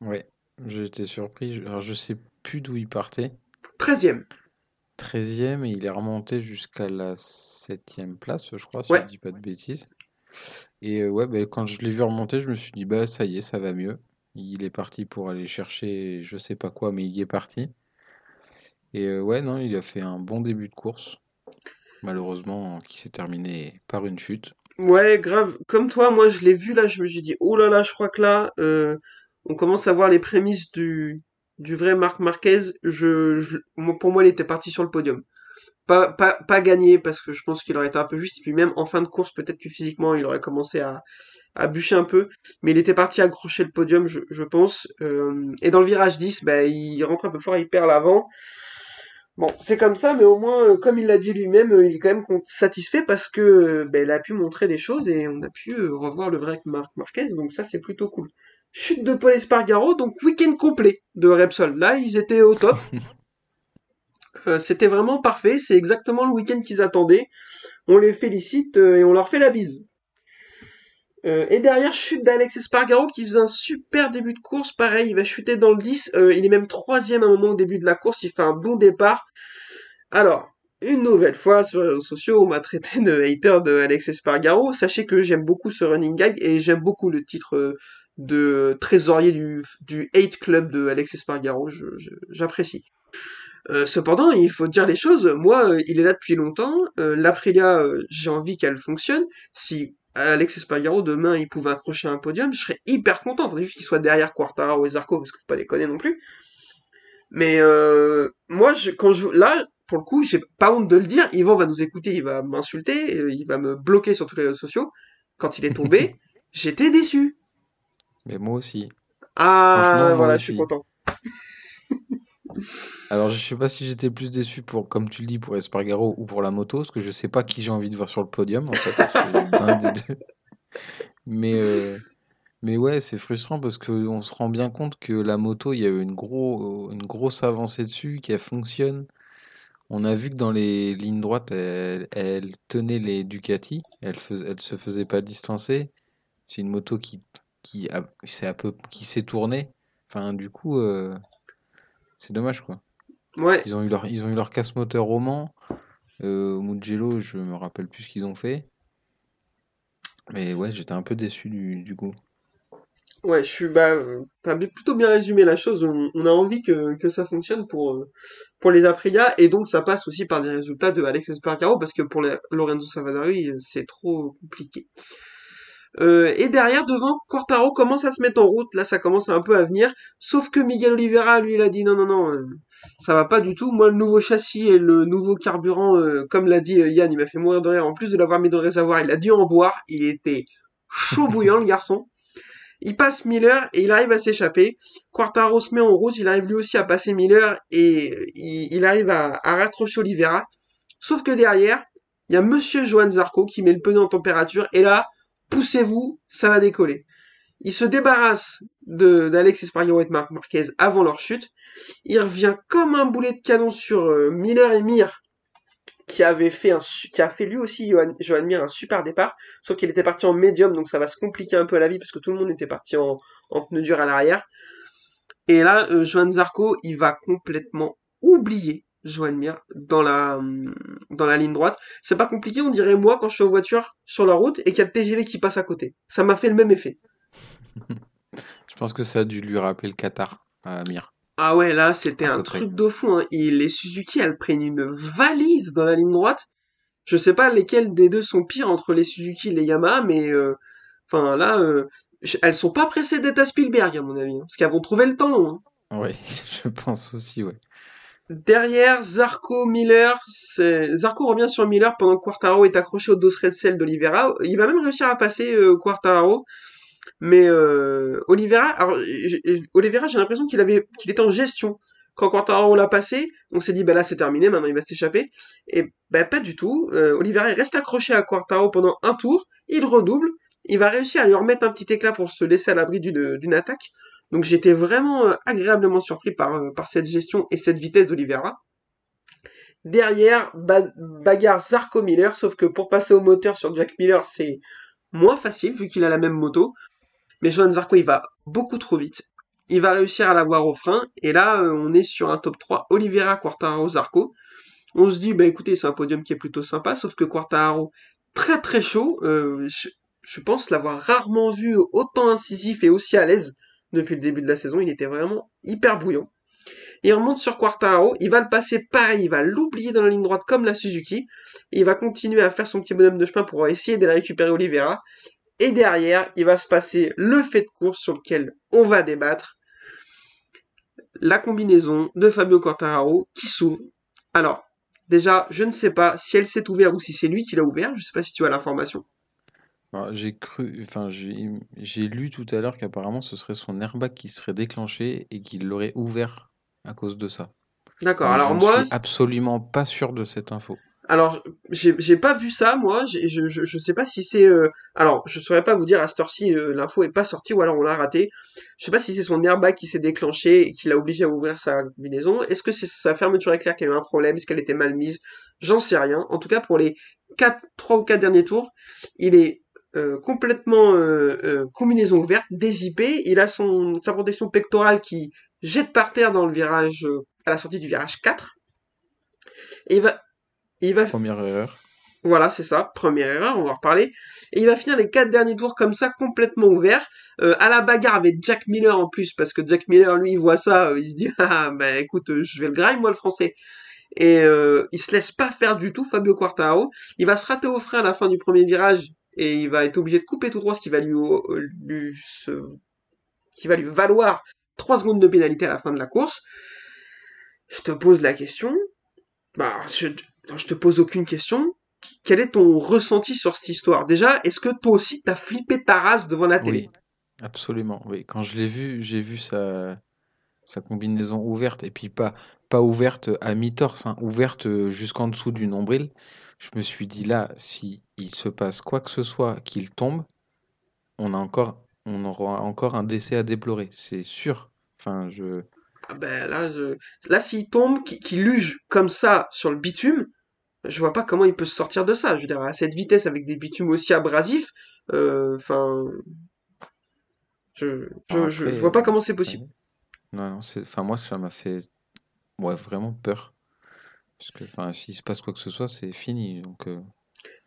Ouais, j'ai été surpris. Je- Alors, je sais plus d'où il partait. 13ème. 13e et il est remonté jusqu'à la 7e place, je crois, si Ouais. je dis pas de bêtises. Et euh, ouais, bah, quand je l'ai vu remonter, je me suis dit, bah ça y est, ça va mieux. Il est parti pour aller chercher je sais pas quoi, mais il y est parti. Et euh, ouais, non, il a fait un bon début de course. Malheureusement, qui s'est terminé par une chute. Ouais, grave. Comme toi, moi, je l'ai vu là, je me suis dit, oh là là, je crois que là, euh, on commence à voir les prémices du, du vrai Marc Marquez. Je, je- pour moi, il était parti sur le podium. Pas, pas, gagné parce que je pense qu'il aurait été un peu juste. Et puis même en fin de course, peut-être que physiquement, il aurait commencé à, bûcher un peu. Mais il était parti accrocher le podium, je, pense. Euh, et dans le virage 10, bah, il rentre un peu fort, il perd l'avant. Bon, c'est comme ça, mais au moins, euh, comme il l'a dit lui-même, euh, il est quand même satisfait parce que ben, il a pu montrer des choses et on a pu revoir le vrai Marc Marquez, donc ça c'est plutôt cool. Chute de Paul Espargaro, donc week-end complet de Repsol. Là, ils étaient au top. Euh, c'était vraiment parfait, c'est exactement le week-end qu'ils attendaient. On les félicite euh, et on leur fait la bise. Euh, et derrière, chute d'Alex Espargaro qui faisait un super début de course. Pareil, il va chuter dans le 10. Euh, il est même troisième à un moment au début de la course. Il fait un bon départ. Alors, une nouvelle fois sur les réseaux sociaux, on m'a traité de hater de Alex Espargaro. Sachez que j'aime beaucoup ce running gag et j'aime beaucoup le titre de trésorier du, du hate club de Alex Espargaro. J'apprécie. Euh, cependant, il faut dire les choses. Moi, euh, il est là depuis longtemps. Euh, L'Aprilia, euh, j'ai envie qu'elle fonctionne. Si Alex Espargaro demain il pouvait accrocher un podium, je serais hyper content. Il faudrait juste qu'il soit derrière Quartaro et Zarco parce qu'il faut pas déconner non plus. Mais moi, je, quand je là, pour le coup, j'ai pas honte de le dire. Yvan va nous écouter, il va m'insulter, il va me bloquer sur tous les réseaux sociaux. Quand il est tombé, j'étais déçu. Mais moi aussi. Ah, voilà, je suis content. Alors, je sais pas si j'étais plus déçu pour, comme tu le dis, pour Espargaro ou pour la moto, parce que je sais pas qui j'ai envie de voir sur le podium, en fait. Un des deux. Mais, euh, mais ouais, c'est frustrant parce qu'on se rend bien compte que la moto, il y a eu une, gros, une grosse avancée dessus, qu'elle fonctionne. On a vu que dans les lignes droites, elle, elle tenait les Ducati, elle, fais- elle se faisait pas distancer. C'est une moto qui, qui, a- peu, qui s'est tournée. Enfin, du coup, euh, c'est dommage, quoi. Ouais, Ils ont eu leur, ils ont eu leur casse moteur au Mans. Euh, Mugello, je me rappelle plus ce qu'ils ont fait. Mais ouais, j'étais un peu déçu du, du coup. ouais, je suis bah, t'as plutôt bien résumé la chose. On, on a envie que, que ça fonctionne pour euh, pour les Aprilia et donc ça passe aussi par des résultats de Alex Espargaro parce que pour les Lorenzo Savadori, euh, c'est trop compliqué. Euh, et derrière, devant, Quartaro commence à se mettre en route. Là, ça commence un peu à venir. Sauf que Miguel Oliveira, lui, il a dit non, non, non, euh, ça va pas du tout. Moi, le nouveau châssis et le nouveau carburant, euh, comme l'a dit euh, Yann, il m'a fait mourir de rire. En plus de l'avoir mis dans le réservoir, il a dû en boire. Il était chaud bouillant, le garçon. Il passe Miller et il arrive à s'échapper. Quartaro se met en route. Il arrive lui aussi à passer Miller et euh, il, arrive à, raccrocher Oliveira. Sauf que derrière, il y a Monsieur Johan Zarco qui met le pneu en température. Et là, poussez-vous, ça va décoller. Il se débarrasse de d'Alex Espargaro et de Marc Marquez avant leur chute. Il revient comme un boulet de canon sur euh, Miller et Mir, qui avait fait qui a fait lui aussi Johan, Johan Mir un super départ, sauf qu'il était parti en médium, donc ça va se compliquer un peu la vie parce que tout le monde était parti en, en pneu dur à l'arrière. Et là, euh, Johan Zarco, il va complètement oublier Johan Mir dans la dans la ligne droite. C'est pas compliqué, on dirait moi quand je suis en voiture sur la route et qu'il y a le TGV qui passe à côté. Ça m'a fait le même effet. Je pense que ça a dû lui rappeler le Qatar à Amir. Ah ouais, là, c'était un près. truc de fou. Hein. Et les Suzuki, elles prennent une valise dans la ligne droite. Je sais pas lesquelles des deux sont pires entre les Suzuki et les Yamaha, mais euh, enfin là, euh, elles sont pas pressées d'être à Spielberg à mon avis, hein, parce qu'elles vont trouver le temps long. hein. Oui, je pense aussi, ouais. Derrière, Zarco Miller, Zarco revient sur Miller pendant que Quartaro est accroché au dos red d'Olivera. Il va même réussir à passer euh, Quartaro, mais euh, Oliveira, alors Oliveira, j'ai l'impression qu'il était en gestion quand Quartaro l'a passé. On s'est dit, bah là c'est terminé, maintenant il va s'échapper. Et bah pas du tout. Euh, Oliveira il reste accroché à Quartaro pendant un tour, il redouble, il va réussir à lui remettre un petit éclat pour se laisser à l'abri d'une attaque. Donc j'étais vraiment euh, agréablement surpris par, euh, par cette gestion et cette vitesse d'Oliveira. Derrière, ba- bagarre Zarco Miller, sauf que pour passer au moteur sur Jack Miller, c'est moins facile vu qu'il a la même moto. Mais Johan Zarco, il va beaucoup trop vite. Il va réussir à l'avoir au frein. Et là, euh, on est sur un top 3 Oliveira, Quartararo, Zarco. On se dit, bah écoutez, c'est un podium qui est plutôt sympa, sauf que Quartararo, très très chaud. je pense l'avoir rarement vu autant incisif et aussi à l'aise depuis le début de la saison. Il était vraiment hyper bouillant. Il remonte sur Quartaro, il va le passer pareil, il va l'oublier dans la ligne droite comme la Suzuki. Il va continuer à faire son petit bonhomme de chemin pour essayer de la récupérer Oliveira. Et derrière, il va se passer le fait de course sur lequel on va débattre. La combinaison de Fabio Quartararo qui s'ouvre. Alors, déjà, je ne sais pas si elle s'est ouverte ou si c'est lui qui l'a ouvert. Je ne sais pas si tu as l'information. J'ai cru, enfin, j'ai lu tout à l'heure qu'apparemment ce serait son airbag qui serait déclenché et qu'il l'aurait ouvert à cause de ça. D'accord. Alors moi, suis absolument pas sûr de cette info. Alors, j'ai pas vu ça, moi. Je, je, je sais pas si c'est. Euh, alors, je saurais pas vous dire à cette heure-ci, euh, l'info est pas sortie ou alors on l'a raté. Je sais pas si c'est son airbag qui s'est déclenché et qui l'a obligé à ouvrir sa combinaison. Est-ce que c'est sa fermeture éclair qui a eu un problème? Est-ce qu'elle était mal mise? J'en sais rien. En tout cas, pour les 4, 3 ou 4 derniers tours, il est euh, complètement combinaison ouverte, dézippé. Il a son, sa protection pectorale qui jette par terre dans le virage, à la sortie du virage 4. Et il va, il va... Première erreur. Voilà, c'est ça, première erreur, on va en reparler. Et il va finir les quatre derniers tours comme ça, complètement ouvert, euh, à la bagarre avec Jack Miller en plus, parce que Jack Miller, lui, il voit ça, euh, il se dit, ah, bah écoute, euh, je vais le grind, moi, le français. Et euh, il se laisse pas faire du tout, Fabio Quartaro. Il va se rater au frein à la fin du premier virage, et il va être obligé de couper tout droit, ce qui va lui, lui, qui va lui valoir 3 secondes de pénalité à la fin de la course. Je te pose la question, bah, je, je te pose aucune question. Quel est ton ressenti sur cette histoire? Déjà, est-ce que toi aussi t'as flippé ta race devant la télé? Oui, absolument. Oui, quand je l'ai vu, j'ai vu sa, sa combinaison ouverte et puis pas pas ouverte à mi-torse, hein, ouverte jusqu'en dessous du nombril. Je me suis dit là, si il se passe quoi que ce soit, qu'il tombe, on a encore, on aura encore un décès à déplorer, c'est sûr. Enfin, je. Ah ben là, je... là s'il tombe, qu'il luge comme ça sur le bitume, je vois pas comment il peut se sortir de ça. Je veux dire, à cette vitesse avec des bitumes aussi abrasifs, euh, enfin, je, je, vois pas comment c'est possible. Non, non, enfin moi ça m'a fait, ouais, vraiment peur. Parce que, enfin, s'il se passe quoi que ce soit, c'est fini. Donc. Euh.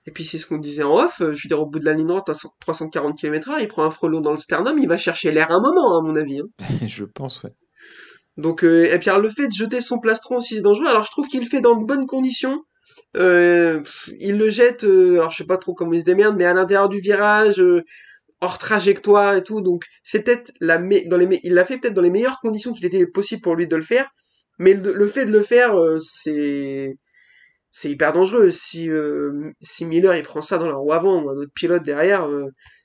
Et puis c'est ce qu'on disait en off. Euh, je veux dire, au bout de la ligne droite à 340 km/h, il prend un frelon dans le sternum, il va chercher l'air un moment, à mon avis. Hein. je pense, ouais. Donc, et puis le fait de jeter son plastron aussi c'est dangereux. Alors je trouve qu'il le fait dans de bonnes conditions. Euh, il le jette, euh, alors je sais pas trop comment il se démerde, mais à l'intérieur du virage, euh, hors trajectoire et tout. Donc c'est peut-être la dans les il l'a fait peut-être dans les meilleures conditions qu'il était possible pour lui de le faire. Mais le, fait de le faire, c'est c'est hyper dangereux. Si si Miller il prend ça dans la roue avant ou un autre pilote derrière,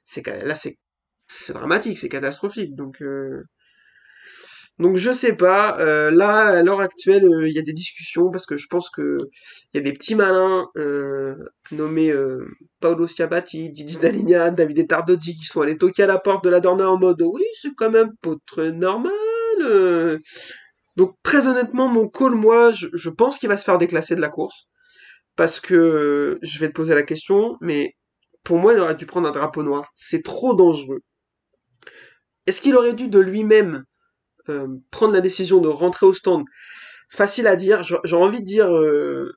c'est là c'est c'est dramatique, c'est catastrophique. Donc donc je sais pas. Euh, là, à l'heure actuelle, euh, il y a des discussions parce que je pense que il y a des petits malins euh, nommés Paolo Sciabatti, Didi Daligna, David Etardozzi qui sont allés toquer à la porte de la Dorna en mode oui, c'est quand même pas très normal. Donc très honnêtement, mon call, moi, je, pense qu'il va se faire déclasser de la course parce que je vais te poser la question, mais pour moi, il aurait dû prendre un drapeau noir. C'est trop dangereux. Est-ce qu'il aurait dû de lui-même prendre la décision de rentrer au stand, facile à dire. J'ai envie de dire, euh,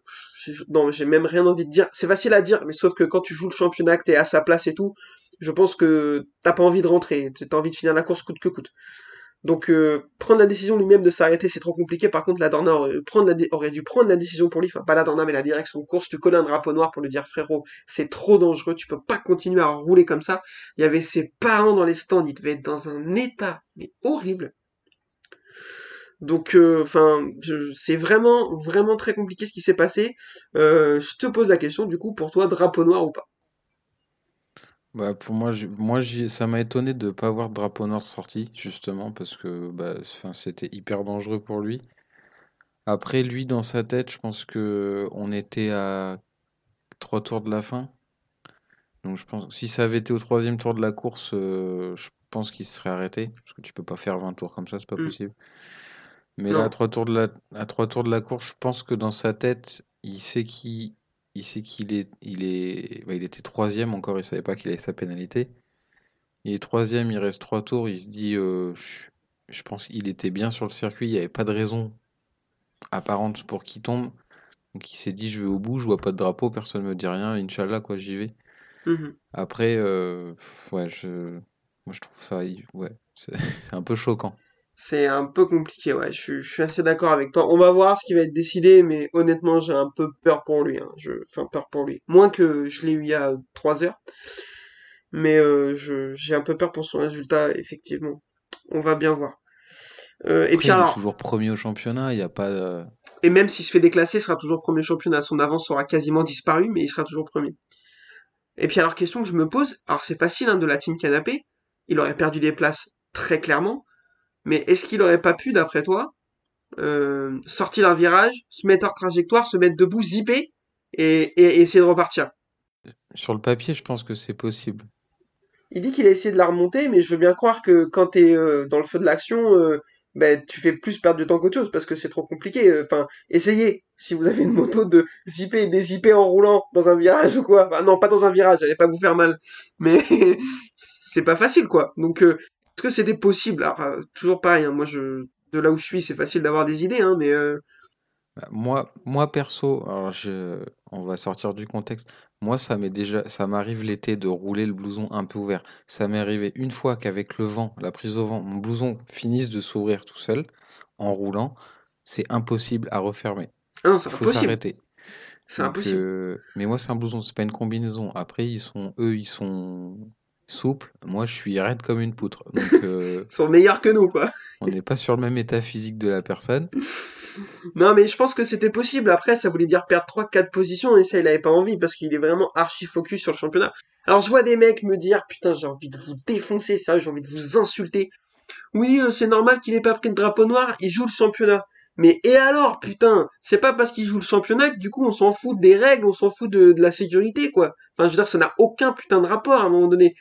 non, j'ai même rien envie de dire. C'est facile à dire, mais sauf que quand tu joues le championnat, que t'es à sa place et tout, je pense que t'as pas envie de rentrer. T'as envie de finir la course coûte que coûte. Donc euh, prendre la décision lui-même de s'arrêter, c'est trop compliqué. Par contre, la Dorna aurait, prendre aurait dû prendre la décision pour lui, enfin pas la Dorna, mais la direction de course. Tu colles un drapeau noir pour lui dire frérot, c'est trop dangereux, tu peux pas continuer à rouler comme ça. Il y avait ses parents dans les stands, ils devaient être dans un état mais horrible. Donc, euh, enfin, c'est vraiment, vraiment très compliqué ce qui s'est passé. Euh, je te pose la question, du coup, pour toi, drapeau noir ou pas? Bah, pour moi, moi ça m'a étonné de ne pas avoir de drapeau noir sorti, justement, parce que bah, c'était hyper dangereux pour lui. Après, lui, dans sa tête, je pense que on était à trois tours de la fin. Donc, je pense que si ça avait été au troisième tour de la course, euh, je pense qu'il se serait arrêté, parce que tu peux pas faire 20 tours comme ça, c'est pas mm. possible. Mais là, à trois, tours de la, à trois tours de la course, je pense que dans sa tête, il sait qu'il il sait qu'il est, il est, il était troisième encore, il savait pas qu'il avait sa pénalité. Il est troisième, il reste trois tours, il se dit, euh, je, pense qu'il était bien sur le circuit, il n'y avait pas de raison apparente pour qu'il tombe. Donc il s'est dit, je vais au bout, je vois pas de drapeau, personne me dit rien, Inch'Allah, quoi, j'y vais. Mhm. Après, euh, ouais, je, moi je trouve ça, ouais, c'est un peu choquant. C'est un peu compliqué, ouais. Je, suis- je suis assez d'accord avec toi. On va voir ce qui va être décidé, mais honnêtement, j'ai un peu peur pour lui. Hein. Je, enfin, peur pour lui. Moins que je l'ai eu il y a trois heures. Mais euh, je, j'ai un peu peur pour son résultat, effectivement. On va bien voir. Euh, et puis il est toujours premier au championnat, il n'y a pas, euh, et même s'il se fait déclasser, il sera toujours premier championnat. Son avance aura quasiment disparu, mais il sera toujours premier. Et puis alors, question que je me pose, alors c'est facile hein, de la team canapé, il aurait perdu des places très clairement, mais est-ce qu'il aurait pas pu, d'après toi, euh, sortir d'un virage, se mettre hors trajectoire, se mettre debout, zipper et, et- et essayer de repartir? sur le papier, je pense que c'est possible. Il dit qu'il a essayé de la remonter, mais je veux bien croire que quand t'es euh, dans le feu de l'action, euh, ben, tu fais plus perdre du temps qu'autre chose parce que c'est trop compliqué. euh, Enfin, essayez, si vous avez une moto, de zipper et dézipper en roulant dans un virage ou quoi. Enfin, non, pas dans un virage, allez pas vous faire mal. Mais c'est pas facile, quoi. Donc, euh, que c'était possible? Alors, euh, toujours pareil, hein, moi, je, de là où je suis, c'est facile d'avoir des idées, hein, mais euh, Bah, Moi, moi perso, alors je, on va sortir du contexte. Moi, ça m'est déjà, ça m'arrive l'été de rouler le blouson un peu ouvert. Ça m'est arrivé une fois qu'avec le vent, la prise au vent, mon blouson finisse de s'ouvrir tout seul en roulant. C'est impossible à refermer. ah non, c'est faut s'arrêter. C'est impossible. euh, mais moi, c'est un blouson, c'est pas une combinaison. Après, ils sont, eux, ils sont souples. Moi, je suis raide comme une poutre. Donc, euh, Ils sont meilleurs que nous, quoi. on n'est pas sur le même état physique de la personne. Non, mais je pense que c'était possible. Après, ça voulait dire perdre 3-4 positions et ça, il avait pas envie parce qu'il est vraiment archi focus sur le championnat. Alors, je vois des mecs me dire, putain, j'ai envie de vous défoncer, ça, j'ai envie de vous insulter. Oui, euh, c'est normal qu'il ait pas pris de drapeau noir, il joue le championnat. Mais et alors, putain, c'est pas parce qu'il joue le championnat que du coup on s'en fout des règles, on s'en fout de, de la sécurité, quoi. Enfin, je veux dire, ça n'a aucun putain de rapport à un moment donné.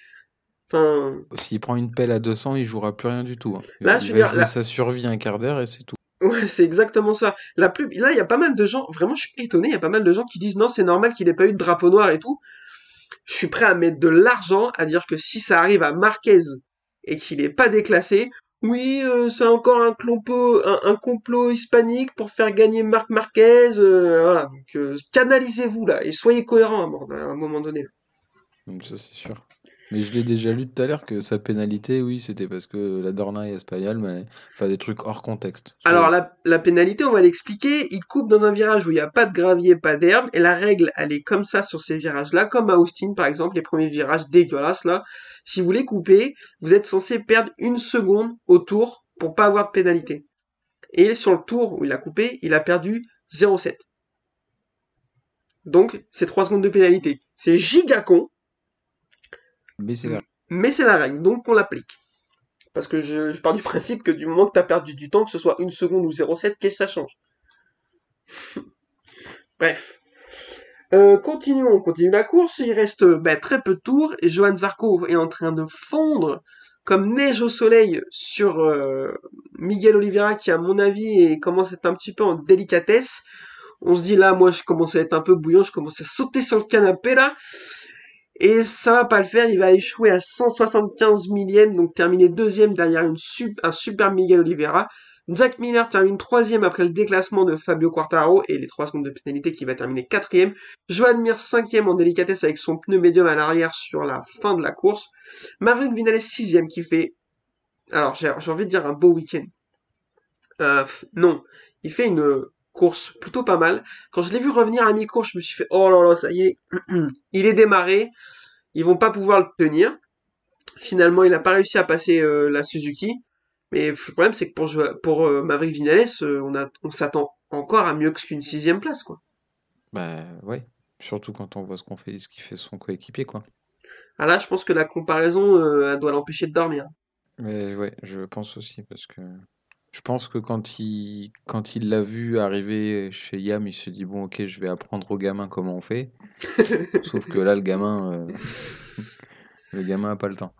Enfin, S'il prend une pelle à 200, il jouera plus rien du tout. hein. Il Là, va- je veux dire, là- sa survie un quart d'heure et c'est tout. Ouais, c'est exactement ça. La plus... Là, il y a pas mal de gens, vraiment, je suis étonné, il y a pas mal de gens qui disent non, c'est normal qu'il ait pas eu de drapeau noir et tout. Je suis prêt à mettre de l'argent à dire que si ça arrive à Marquez et qu'il est pas déclassé, oui, euh, c'est encore un complot, un, un complot hispanique pour faire gagner Marc Marquez. euh, voilà, donc euh, canalisez-vous là et soyez cohérents à, à un moment donné. Ça, c'est sûr. Mais je l'ai déjà lu tout à l'heure que sa pénalité, oui, c'était parce que la Dorna est espagnole, mais enfin des trucs hors contexte. Alors la, la pénalité, on va l'expliquer. Il coupe dans un virage où il n'y a pas de gravier, pas d'herbe, et la règle, elle est comme ça sur ces virages-là, comme à Austin par exemple, les premiers virages dégueulasses là. Si vous les coupez, vous êtes censé perdre une seconde au tour pour pas avoir de pénalité. Et sur le tour où il a coupé, il a perdu 0,7. Donc c'est 3 secondes de pénalité. C'est giga con, Mais c'est la règle, donc on l'applique. Parce que je, pars du principe que du moment que tu as perdu du temps, que ce soit une seconde ou 0,7, qu'est-ce que ça change? Bref. Euh, continuons, on continue la course. Il reste bah, très peu de tours et Johan Zarco est en train de fondre comme neige au soleil sur euh, Miguel Oliveira qui, à mon avis, est- commence à être un petit peu en délicatesse. On se dit là, moi, je commence à être un peu bouillant, je commence à sauter sur le canapé là. Et ça va pas le faire, il va échouer à 175 millième, donc terminer deuxième derrière un super Miguel Oliveira. Jack Miller termine troisième après le déclassement de Fabio Quartararo et les trois secondes de pénalité qui va terminer quatrième. Joan Mir cinquième en délicatesse avec son pneu médium à l'arrière sur la fin de la course. Maverick Vinales sixième qui fait, alors j'ai envie de dire un beau week-end. Euh, non, il fait une course plutôt pas mal. Quand je l'ai vu revenir à mi-course, je me suis fait, oh là là, ça y est, il est démarré, ils vont pas pouvoir le tenir. Finalement, il n'a pas réussi à passer euh, la Suzuki. Mais le problème, c'est que pour, pour euh, Maverick Vinales, euh, on, a- on s'attend encore à mieux qu'une sixième place, quoi. Bah ouais. Surtout quand on voit ce qu'on fait, ce qu'il fait son coéquipier, quoi. Ah là, je pense que la comparaison, euh, elle doit l'empêcher de dormir. Mais ouais, je pense aussi parce que je pense que quand il quand il l'a vu arriver chez Yam, il se dit bon ok, je vais apprendre au gamin comment on fait. Sauf que là, le gamin, euh, le gamin a pas le temps.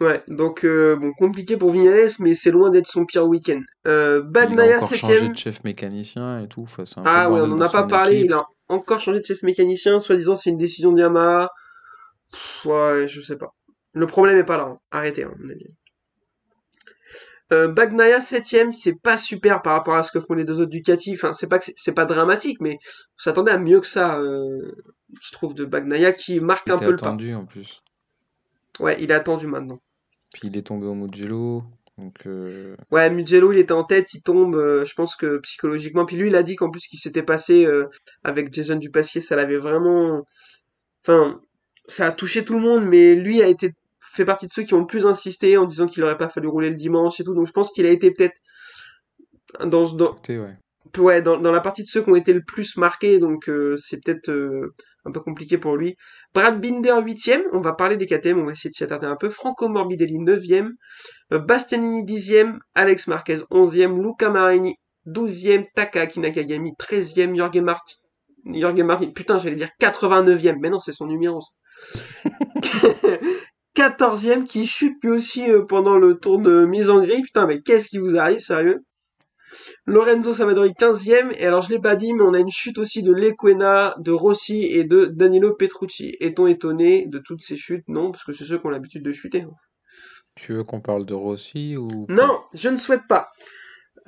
Ouais, donc euh, bon, compliqué pour Vinales, mais c'est loin d'être son pire week-end. Euh, Il a Bagnaia encore changé de chef mécanicien et tout. Enfin, c'est un peu Ah le ouais, on n'en a pas parlé. équipe. Il a encore changé de chef mécanicien. Soi-disant, c'est une décision de Yamaha. Pff, ouais, je sais pas. Le problème est pas là. hein. Arrêtez, hein, mon avis. Euh, Bagnaia septième, c'est pas super par rapport à ce que font les deux autres Ducati. Enfin, c'est pas c'est- pas dramatique, mais on s'attendait à mieux que ça, euh, je trouve, de Bagnaia qui marque un peu le pas. attendu en plus. Ouais, il est attendu maintenant. Puis il est tombé au Mugello. Donc, euh, Ouais, Mugello, il était en tête, il tombe, euh, je pense que psychologiquement. Puis lui, il a dit qu'en plus, ce qui s'était passé euh, avec Jason Dupasquier, ça l'avait vraiment. Enfin, ça a touché tout le monde, mais lui a été fait partie de ceux qui ont le plus insisté en disant qu'il aurait pas fallu rouler le dimanche et tout. Donc je pense qu'il a été peut-être dans, dans, ouais. ouais, dans, dans la partie de ceux qui ont été le plus marqués, donc euh, c'est peut-être euh, un peu compliqué pour lui. Brad Binder, huitième, on va parler des KTM, on va essayer de s'y attarder un peu. Franco Morbidelli, neuvième. Euh, Bastianini, dixième. Alex Marquez, onzième. Luca Marini, douzième. Takaki Nakagami, treizième. Jorge Martin, Jorge Martin, putain, j'allais dire 89e, mais non, c'est son numéro. ça. 14e qui chute lui aussi euh, pendant le tour de mise en grille. Putain, mais qu'est-ce qui vous arrive, sérieux? Lorenzo Savadori 15e, et alors je l'ai pas dit, mais on a une chute aussi de Lequena, de Rossi et de Danilo Petrucci. Est-on étonné de toutes ces chutes? Non, parce que c'est ceux qui ont l'habitude de chuter. Tu veux qu'on parle de Rossi ou Non, je ne souhaite pas.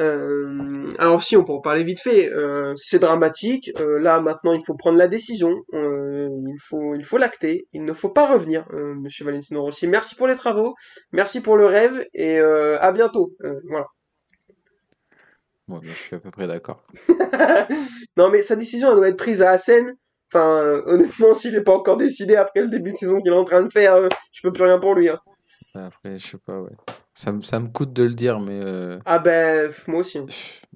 Euh, alors si on peut en parler vite fait, euh, c'est dramatique. Euh, là maintenant, il faut prendre la décision. Il faut, il faut l'acter. Il ne faut pas revenir, Monsieur Valentino Rossi. Merci pour les travaux, merci pour le rêve et à bientôt. Voilà. Mais je suis à peu près d'accord. non mais sa décision, elle doit être prise à Assen. Enfin, honnêtement, s'il n'est pas encore décidé après le début de saison qu'il est en train de faire, je peux plus rien pour lui. hein. Après, je sais pas, ouais. Ça, me- ça me coûte de le dire, mais, euh, Ah ben, moi aussi. hein.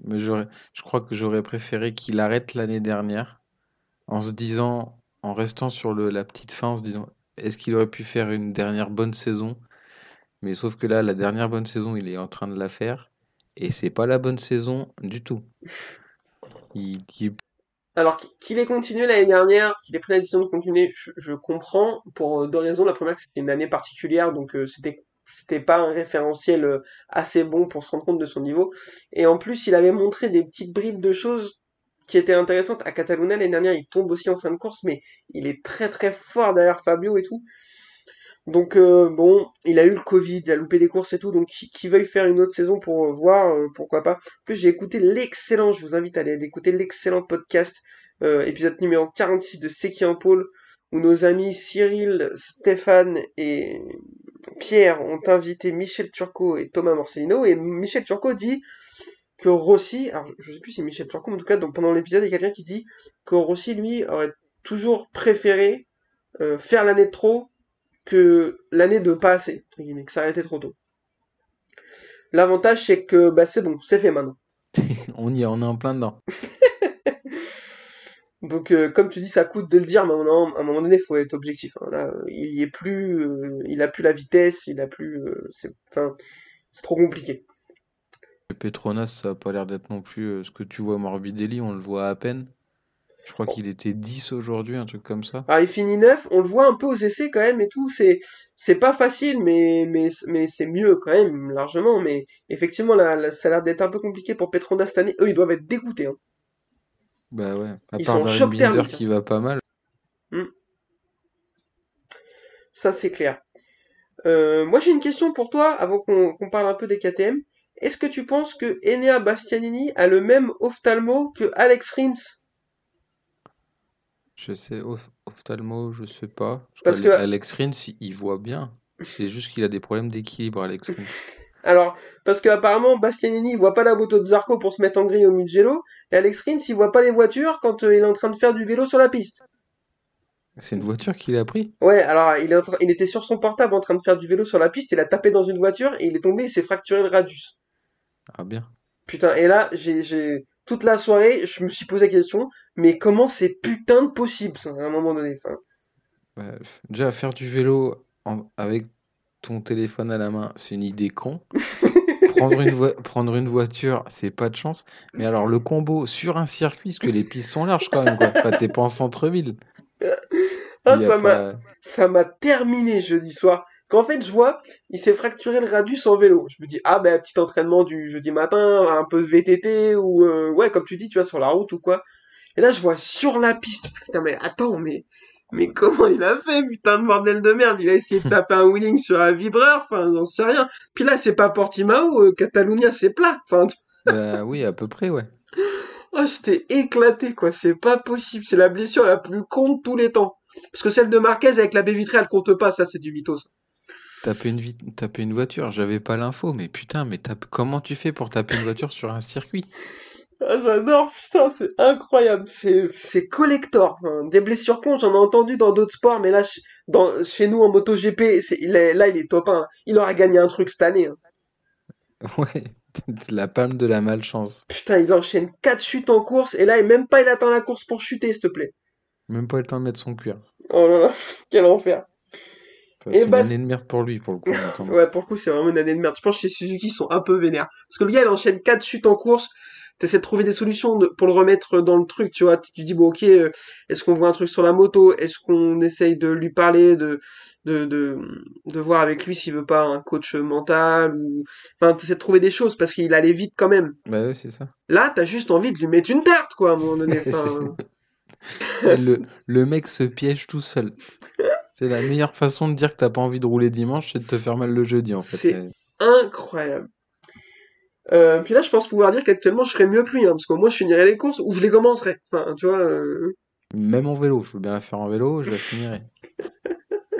mais j'aurais, je crois que j'aurais préféré qu'il arrête l'année dernière en se disant, en restant sur le, la petite fin, en se disant, est-ce qu'il aurait pu faire une dernière bonne saison? Mais sauf que là, la dernière bonne saison, il est en train de la faire et c'est pas la bonne saison du tout. Il, il- Alors qu- qu'il ait continué l'année dernière, qu'il ait pris la décision de continuer, je, je comprends pour euh, deux raisons. La première, c'est une année particulière, donc euh, c'était c'était pas un référentiel euh, assez bon pour se rendre compte de son niveau. Et en plus, il avait montré des petites bribes de choses qui étaient intéressantes. À Catalunya l'année dernière, il tombe aussi en fin de course, mais il est très très fort derrière Fabio et tout. Donc euh, bon, il a eu le Covid, il a loupé des courses et tout, donc qui, veuille faire une autre saison pour euh, voir, pourquoi pas. En plus, j'ai écouté l'excellent, je vous invite à aller écouter l'excellent podcast, épisode numéro 46 de C'est en pôle, où nos amis Cyril, Stéphane et Pierre ont invité Michel Turcot et Thomas Morcellino, et Michel Turcot dit que Rossi, alors je sais plus si c'est Michel Turcot, mais en tout cas donc, pendant l'épisode, il y a quelqu'un qui dit que Rossi, lui, aurait toujours préféré euh, faire l'année de trop que l'année de pas assez, que ça arrêtait trop tôt. L'avantage, c'est que bah, c'est bon, c'est fait maintenant. on y est, on est en plein dedans. Donc, euh, comme tu dis, ça coûte de le dire, mais à un moment, donné, il faut être objectif. hein. Là, euh, il est plus, euh, il a plus la vitesse, il a plus, euh, c'est, enfin, c'est trop compliqué. Petronas, ça a pas l'air d'être non plus ce que tu vois Morbidelli, on le voit à peine. Je crois Bon. qu'il était 10 aujourd'hui, un truc comme ça. Alors, il finit neuf, on le voit un peu aux essais quand même et tout. C'est, c'est pas facile, mais, mais, mais c'est mieux quand même, largement. Mais effectivement, là, là, ça a l'air d'être un peu compliqué pour Petronas cette année. Eux, ils doivent être dégoûtés. Hein. Bah ouais, à Ils part Darren Binder qui va pas mal. Ça, c'est clair. Euh, moi, j'ai une question pour toi, avant qu'on parle un peu des KTM. Est-ce que tu penses que Enea Bastianini a le même ophtalmo que Alex Rins? Je sais, oph- ophtalmo, je sais pas. Parce qu'Ale- que- Alex Rins, il voit bien. C'est juste qu'il a des problèmes d'équilibre, Alex Rins. Alors, parce qu'apparemment, Bastianini, il voit pas la moto de Zarco pour se mettre en grille au Mugello, et Alex Rins, il voit pas les voitures quand euh, il est en train de faire du vélo sur la piste. C'est une voiture qu'il a pris? Ouais, alors, il, est en train- il était sur son portable en train de faire du vélo sur la piste, il a tapé dans une voiture, et il est tombé, il s'est fracturé le radius. Ah bien. Putain, et là, j'ai, j'ai, toute la soirée, je me suis posé la question, mais comment c'est putain de possible, ça, à un moment donné, enfin. Ouais, f- déjà, faire du vélo en- avec ton téléphone à la main, c'est une idée con. Prendre une, voi- prendre une voiture, c'est pas de chance. Mais alors, le combo sur un circuit, parce que les pistes sont larges quand même, quoi. Enfin, t'es pas en centre-ville. Ah, ça m'a, pas- ça m'a terminé jeudi soir. Quand en fait je vois, il s'est fracturé le radius en vélo. Je me dis, ah ben, petit entraînement du jeudi matin, un peu de VTT, ou euh, ouais, comme tu dis, tu vois, sur la route ou quoi. Et là, je vois sur la piste, putain, mais attends, mais Mais comment il a fait, putain de bordel de merde? Il a essayé de taper un wheeling sur un vibreur, enfin, j'en sais rien. Puis là, c'est pas Portimao, euh, Catalunya, c'est plat. Enfin, Bah oui, à peu près, ouais. oh, j'étais éclaté, quoi. C'est pas possible. C'est la blessure la plus con de tous les temps. Parce que celle de Marquez avec la baie vitrée, elle compte pas, ça, c'est du mythos. Taper une, vi- taper une voiture, j'avais pas l'info, mais putain, mais tape... comment tu fais pour taper une voiture sur un circuit? Ah, j'adore, putain, c'est incroyable, c'est c'est collector. Des blessures cons, j'en ai entendu dans d'autres sports, mais là, dans, chez nous en MotoGP, c'est, il est, là, il est top 1. Il aura gagné un truc cette année. hein. Ouais, la palme de la malchance. Putain, il enchaîne 4 chutes en course, et là, et même pas il attend la course pour chuter, s'il te plaît. Même pas le temps de mettre son cuir. Oh là là, quel enfer. Enfin, Et c'est une bah, année de merde pour lui, pour le coup. Ouais, pour le coup, c'est vraiment une année de merde. Je pense que chez Suzuki, ils sont un peu vénères. Parce que le gars, il enchaîne 4 chutes en course. T'essaies de trouver des solutions de- pour le remettre dans le truc, tu vois. Tu dis, bon, ok, euh, est-ce qu'on voit un truc sur la moto? Est-ce qu'on essaye de lui parler, de, de, de, de voir avec lui s'il veut pas un coach mental ou, enfin, t'essaies de trouver des choses parce qu'il allait vite quand même. Bah ouais, c'est ça. Là, t'as juste envie de lui mettre une tarte, quoi, à un moment donné. Enfin, le, le mec se piège tout seul. C'est la meilleure façon de dire que t'as pas envie de rouler dimanche, c'est de te faire mal le jeudi, en fait. C'est- incroyable. Euh, puis là, je pense pouvoir dire qu'actuellement, je serais mieux que lui, hein, parce que moi, je finirais les courses ou je les commencerais. Enfin, tu vois, euh, Même en vélo, je veux bien la faire en vélo, je la finirai.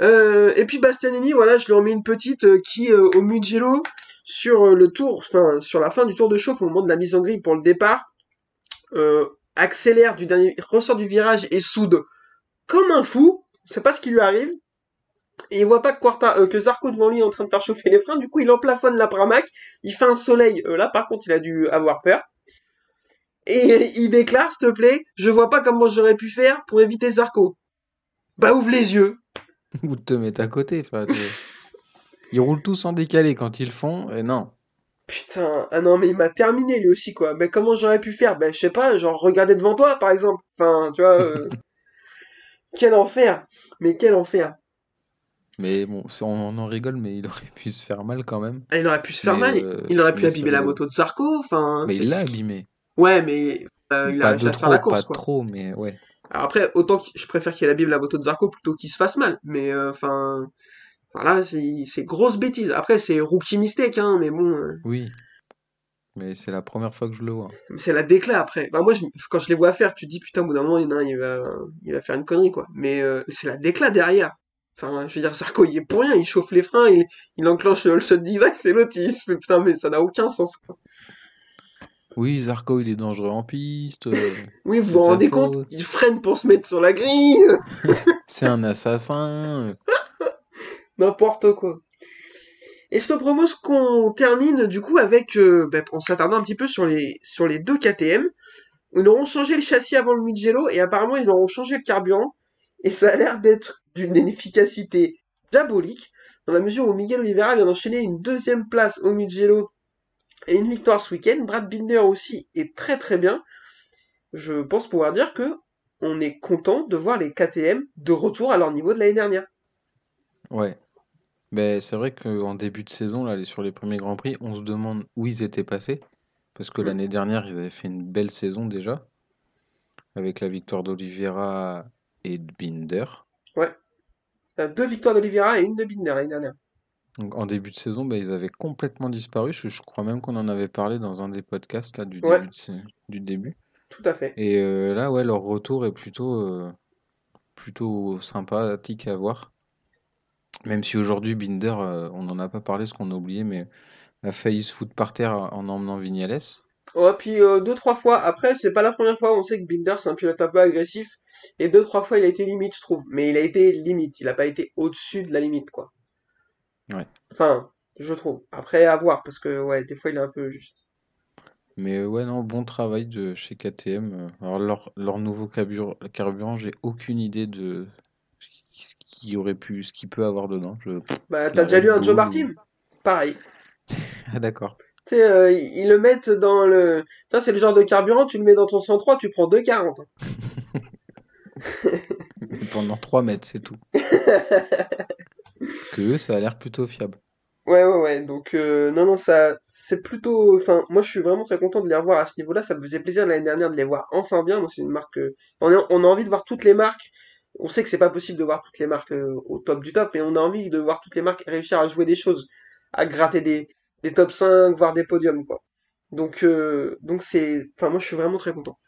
Euh, et puis Bastianini, voilà, je lui en mets une petite euh, qui, euh, au Mugello, sur le tour, enfin, sur la fin du tour de chauffe, au moment de la mise en grille pour le départ, euh, accélère du dernier, ressort du virage et soude comme un fou. C'est pas ce qui lui arrive. Et il voit pas que, Quarta, euh, que Zarco devant lui est en train de faire chauffer les freins. Du coup, il emplafonne la Pramac. Il fait un soleil. Euh, là, par contre, il a dû avoir peur. Et il déclare, s'il te plaît, je vois pas comment j'aurais pu faire pour éviter Zarco. Bah, ouvre les yeux. Ou te mettre à côté. Ils roulent tous en décalé quand ils le font, et non. Putain, ah non, mais il m'a terminé lui aussi, quoi. Mais comment j'aurais pu faire? Ben, je sais pas, genre, regarder devant toi, par exemple. Enfin, tu vois, euh, quel enfer. Mais quel enfer. Mais bon, on en rigole, mais il aurait pu se faire mal quand même. Ah, il aurait pu se faire Mais, mal. euh, Il aurait pu abîmer ça la moto de Zarco. Enfin, Mais il l'a abîmé. Ouais, mais euh, il a de faire trop, la course, pas quoi. trop, mais ouais. Alors après, autant que je préfère qu'il abîme la moto de Zarco plutôt qu'il se fasse mal. Mais euh, enfin, voilà, c'est c'est grosse bêtise. Après, c'est rookie mistake, hein, mais bon. euh, Oui. Mais c'est la première fois que je le vois. C'est la décla après. Enfin, moi, je- quand je les vois faire, tu te dis putain, au bout d'un moment, il va, il va faire une connerie, quoi. Mais euh, c'est la décla derrière. Enfin, je veux dire, Sarko, il est pour rien, il chauffe les freins, il, il enclenche le shot device et l'autre, il se fait putain, mais ça n'a aucun sens, quoi. Oui, Zarco, il est dangereux en piste. euh, Oui, vous vous rendez faute. compte Il freine pour se mettre sur la grille, c'est un assassin. n'importe quoi. Et je te propose qu'on termine du coup avec, euh, ben, en s'attardant un petit peu sur les, sur les deux KTM. Ils auront changé le châssis avant le Mugello et apparemment ils auront changé le carburant. Et ça a l'air d'être d'une efficacité diabolique dans la mesure où Miguel Oliveira vient d'enchaîner une deuxième place au Mugello et une victoire ce week-end. Brad Binder aussi est très très bien. Je pense pouvoir dire que on est content de voir les KTM de retour à leur niveau de l'année dernière. Ouais. Mais c'est vrai qu'en début de saison, là, les- sur les premiers Grands Prix, on se demande où ils étaient passés. Parce que l'année dernière, ils avaient fait une belle saison déjà. Avec la victoire d'Oliveira et de Binder. Euh, Deux victoires d'Oliveira et une de Binder l'année dernière. Donc en début de saison, bah, ils avaient complètement disparu. Je, je crois même qu'on en avait parlé dans un des podcasts là, du, Ouais. début, de sa- du début. Tout à fait. Et euh, là, ouais, leur retour est plutôt, euh, plutôt sympathique à voir. Même si aujourd'hui, Binder, euh, on n'en a pas parlé, ce qu'on a oublié, mais a failli se foutre par terre en emmenant Vignales. Ouais, puis euh, deux trois fois après, c'est pas la première fois. On sait que Binder c'est un pilote un peu agressif et deux trois fois il a été limite, je trouve. Mais il a été limite. Il a pas été au-dessus de la limite, quoi. Ouais. Enfin, je trouve. Après à voir parce que ouais, des fois il est un peu juste. Mais ouais, non, bon travail de chez KTM. Alors, leur, leur nouveau carbur- carburant, j'ai aucune idée de ce qui aurait pu, ce qu'il peut avoir dedans. Je... Bah t'as déjà lu un Joe Martin? Pareil. Ah, d'accord. Tu sais, euh, ils le mettent dans le. Ça c'est le genre de carburant, tu le mets dans ton 103, tu prends 2,40. hein. Pendant 3 mètres, c'est tout. que ça a l'air plutôt fiable. Ouais, ouais, ouais. Donc, euh, non, non, ça, c'est plutôt. Enfin, moi, je suis vraiment très content de les revoir à ce niveau-là. Ça me faisait plaisir l'année dernière de les voir enfin bien. Moi, c'est une marque. euh, On a, on a envie de voir toutes les marques. On sait que c'est pas possible de voir toutes les marques euh, au top du top, mais on a envie de voir toutes les marques réussir à jouer des choses, à gratter des, des top 5, voire des podiums, quoi. Donc, euh, donc c'est. Enfin, moi, je suis vraiment très content.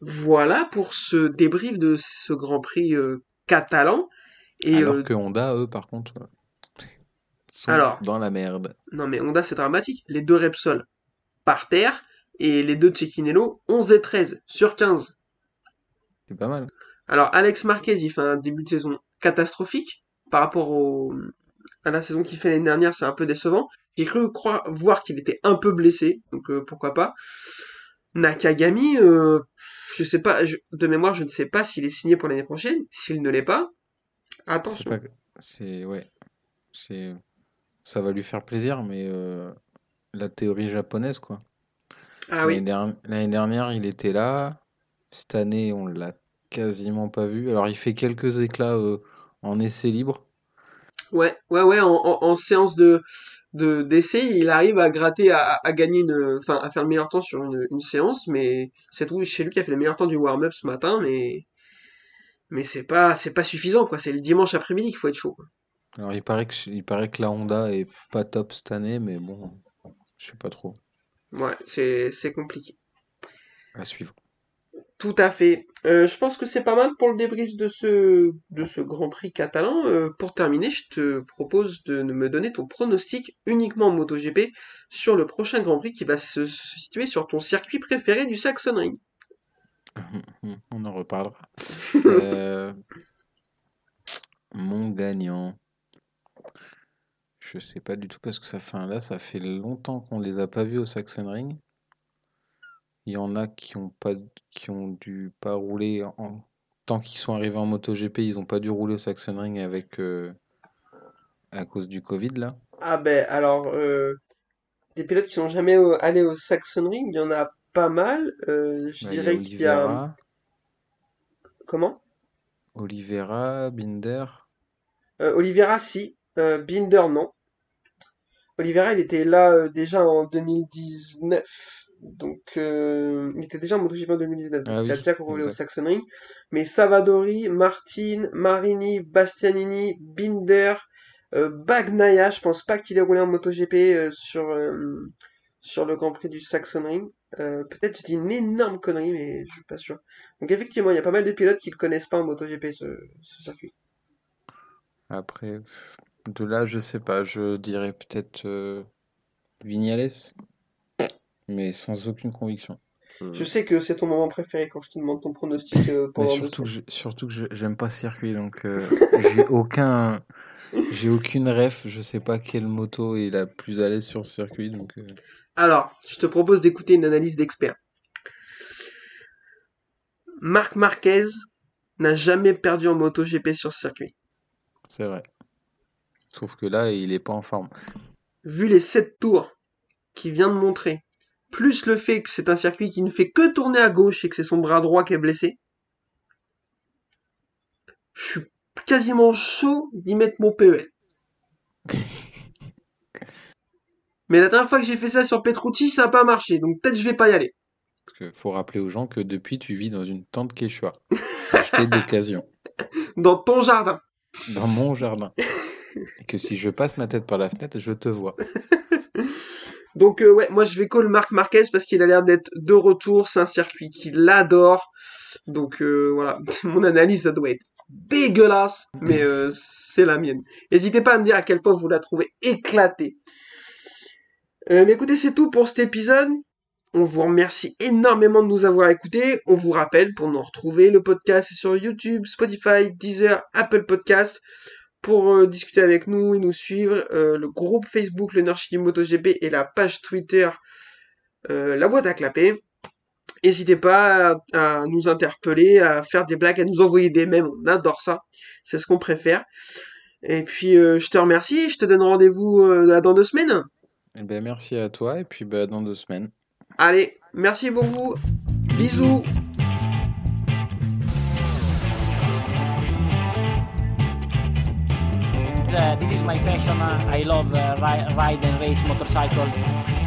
Voilà pour ce débrief de ce Grand Prix euh, catalan. Et Alors euh, que Honda, eux, par contre, sont Alors. dans la merde. Non mais Honda c'est dramatique. Les deux Repsol par terre et les deux Cecchinello 11 et 13 sur 15. C'est pas mal. Alors Alex Marquez il fait un début de saison catastrophique par rapport au, à la saison qu'il fait l'année dernière, c'est un peu décevant. J'ai cru croire, voir qu'il était un peu blessé, donc euh, pourquoi pas. Nakagami, euh, je sais pas, je- de mémoire je ne sais pas s'il est signé pour l'année prochaine. S'il ne l'est pas, attention. C'est... Ouais. C'est... Ça va lui faire plaisir, mais euh, la théorie japonaise, quoi. Ah L'année oui, der- l'année dernière, il était là. Cette année, on l'a quasiment pas vu. Alors, il fait quelques éclats euh, en essai libre. ouais, ouais, ouais, en, en- en séance de de d'essai, il arrive à gratter, à, à gagner une, enfin, à faire le meilleur temps sur une, une séance, mais c'est tout chez lui qui a fait le meilleur temps du warm-up ce matin, mais mais c'est pas c'est pas suffisant quoi. C'est le dimanche après-midi qu'il faut être chaud. quoi. Alors, il paraît que, il paraît que la Honda est pas top cette année, mais bon, je sais pas trop. Ouais, c'est c'est compliqué. À suivre. Tout à fait. Euh, je pense que c'est pas mal pour le débrief de ce de ce Grand Prix catalan. Euh, pour terminer, je te propose de me donner ton pronostic uniquement en MotoGP sur le prochain Grand Prix qui va se situer sur ton circuit préféré du Sachsenring. On en reparlera. Euh, Mon gagnant. Je sais pas du tout parce que ça fait là, ça fait longtemps qu'on les a pas vus au Sachsenring. Il y en a qui ont pas qui ont dû pas rouler en tant qu'ils sont arrivés en MotoGP, ils ont pas dû rouler au Sachsenring avec euh, à cause du Covid là. Ah ben alors euh, des pilotes qui sont jamais au- allés au Sachsenring, il y en a pas mal. Euh, je Bah, dirais qu'il y a comment? Oliveira, Binder. Oliveira si, Binder non. Oliveira il était là déjà en 2019. Donc euh, il était déjà en MotoGP en 2019. Donc Ah il a déjà roulé au exact. Sachsenring. Mais Savadori, Martin, Marini, Bastianini, Binder, euh, Bagnaia, je pense pas qu'il ait roulé en MotoGP euh, sur euh, sur le Grand Prix du Sachsenring. Euh, peut-être j'ai dit une énorme connerie, mais je suis pas sûr. Donc effectivement, il y a pas mal de pilotes qui le connaissent pas en MotoGP ce, ce circuit. Après, de là, je sais pas, je dirais peut-être Vignales, mais sans aucune conviction. Euh, Je sais que c'est ton moment préféré quand je te demande ton pronostic euh, mais pendant surtout que je, surtout que j'aime pas ce circuit, donc euh, j'ai aucun, j'ai aucune ref, je sais pas quelle moto est la plus à l'aise sur ce circuit, donc euh, Alors, je te propose d'écouter une analyse d'expert. Marc Marquez n'a jamais perdu en MotoGP sur ce circuit. c'est vrai. Sauf que là, il est pas en forme. Vu les 7 tours qu'il vient de montrer, plus le fait que c'est un circuit qui ne fait que tourner à gauche et que c'est son bras droit qui est blessé, je suis quasiment chaud d'y mettre mon PEL. Mais la dernière fois que j'ai fait ça sur Petrucci, ça n'a pas marché, donc peut-être je vais pas y aller. Parce que faut rappeler aux gens que depuis, tu vis dans une tente Quechua, achetée d'occasion, Dans ton jardin. dans mon jardin. Et que si je passe ma tête par la fenêtre, je te vois. Donc euh, ouais, moi je vais call Marc Marquez parce qu'il a l'air d'être de retour, c'est un circuit qu'il adore. Donc euh, voilà, mon analyse ça doit être dégueulasse, mais euh, c'est la mienne. N'hésitez pas à me dire à quel point vous la trouvez éclatée. Mais écoutez, c'est tout pour cet épisode. On vous remercie énormément de nous avoir écoutés. On vous rappelle, pour nous retrouver, le podcast est sur YouTube, Spotify, Deezer, Apple Podcast. Pour euh, discuter avec nous et nous suivre, euh, le groupe Facebook Le Nord Chili MotoGP et la page Twitter euh, La Boîte à Clapper. N'hésitez pas à, à nous interpeller, à faire des blagues, à nous envoyer des mèmes. On adore ça. C'est ce qu'on préfère. Et puis, je te remercie. Je te donne rendez-vous dans deux semaines. Eh ben, merci à toi, et puis bah, dans deux semaines. Allez, merci beaucoup. Bisous. This is my passion. I love uh, ri- ride and race motorcycle.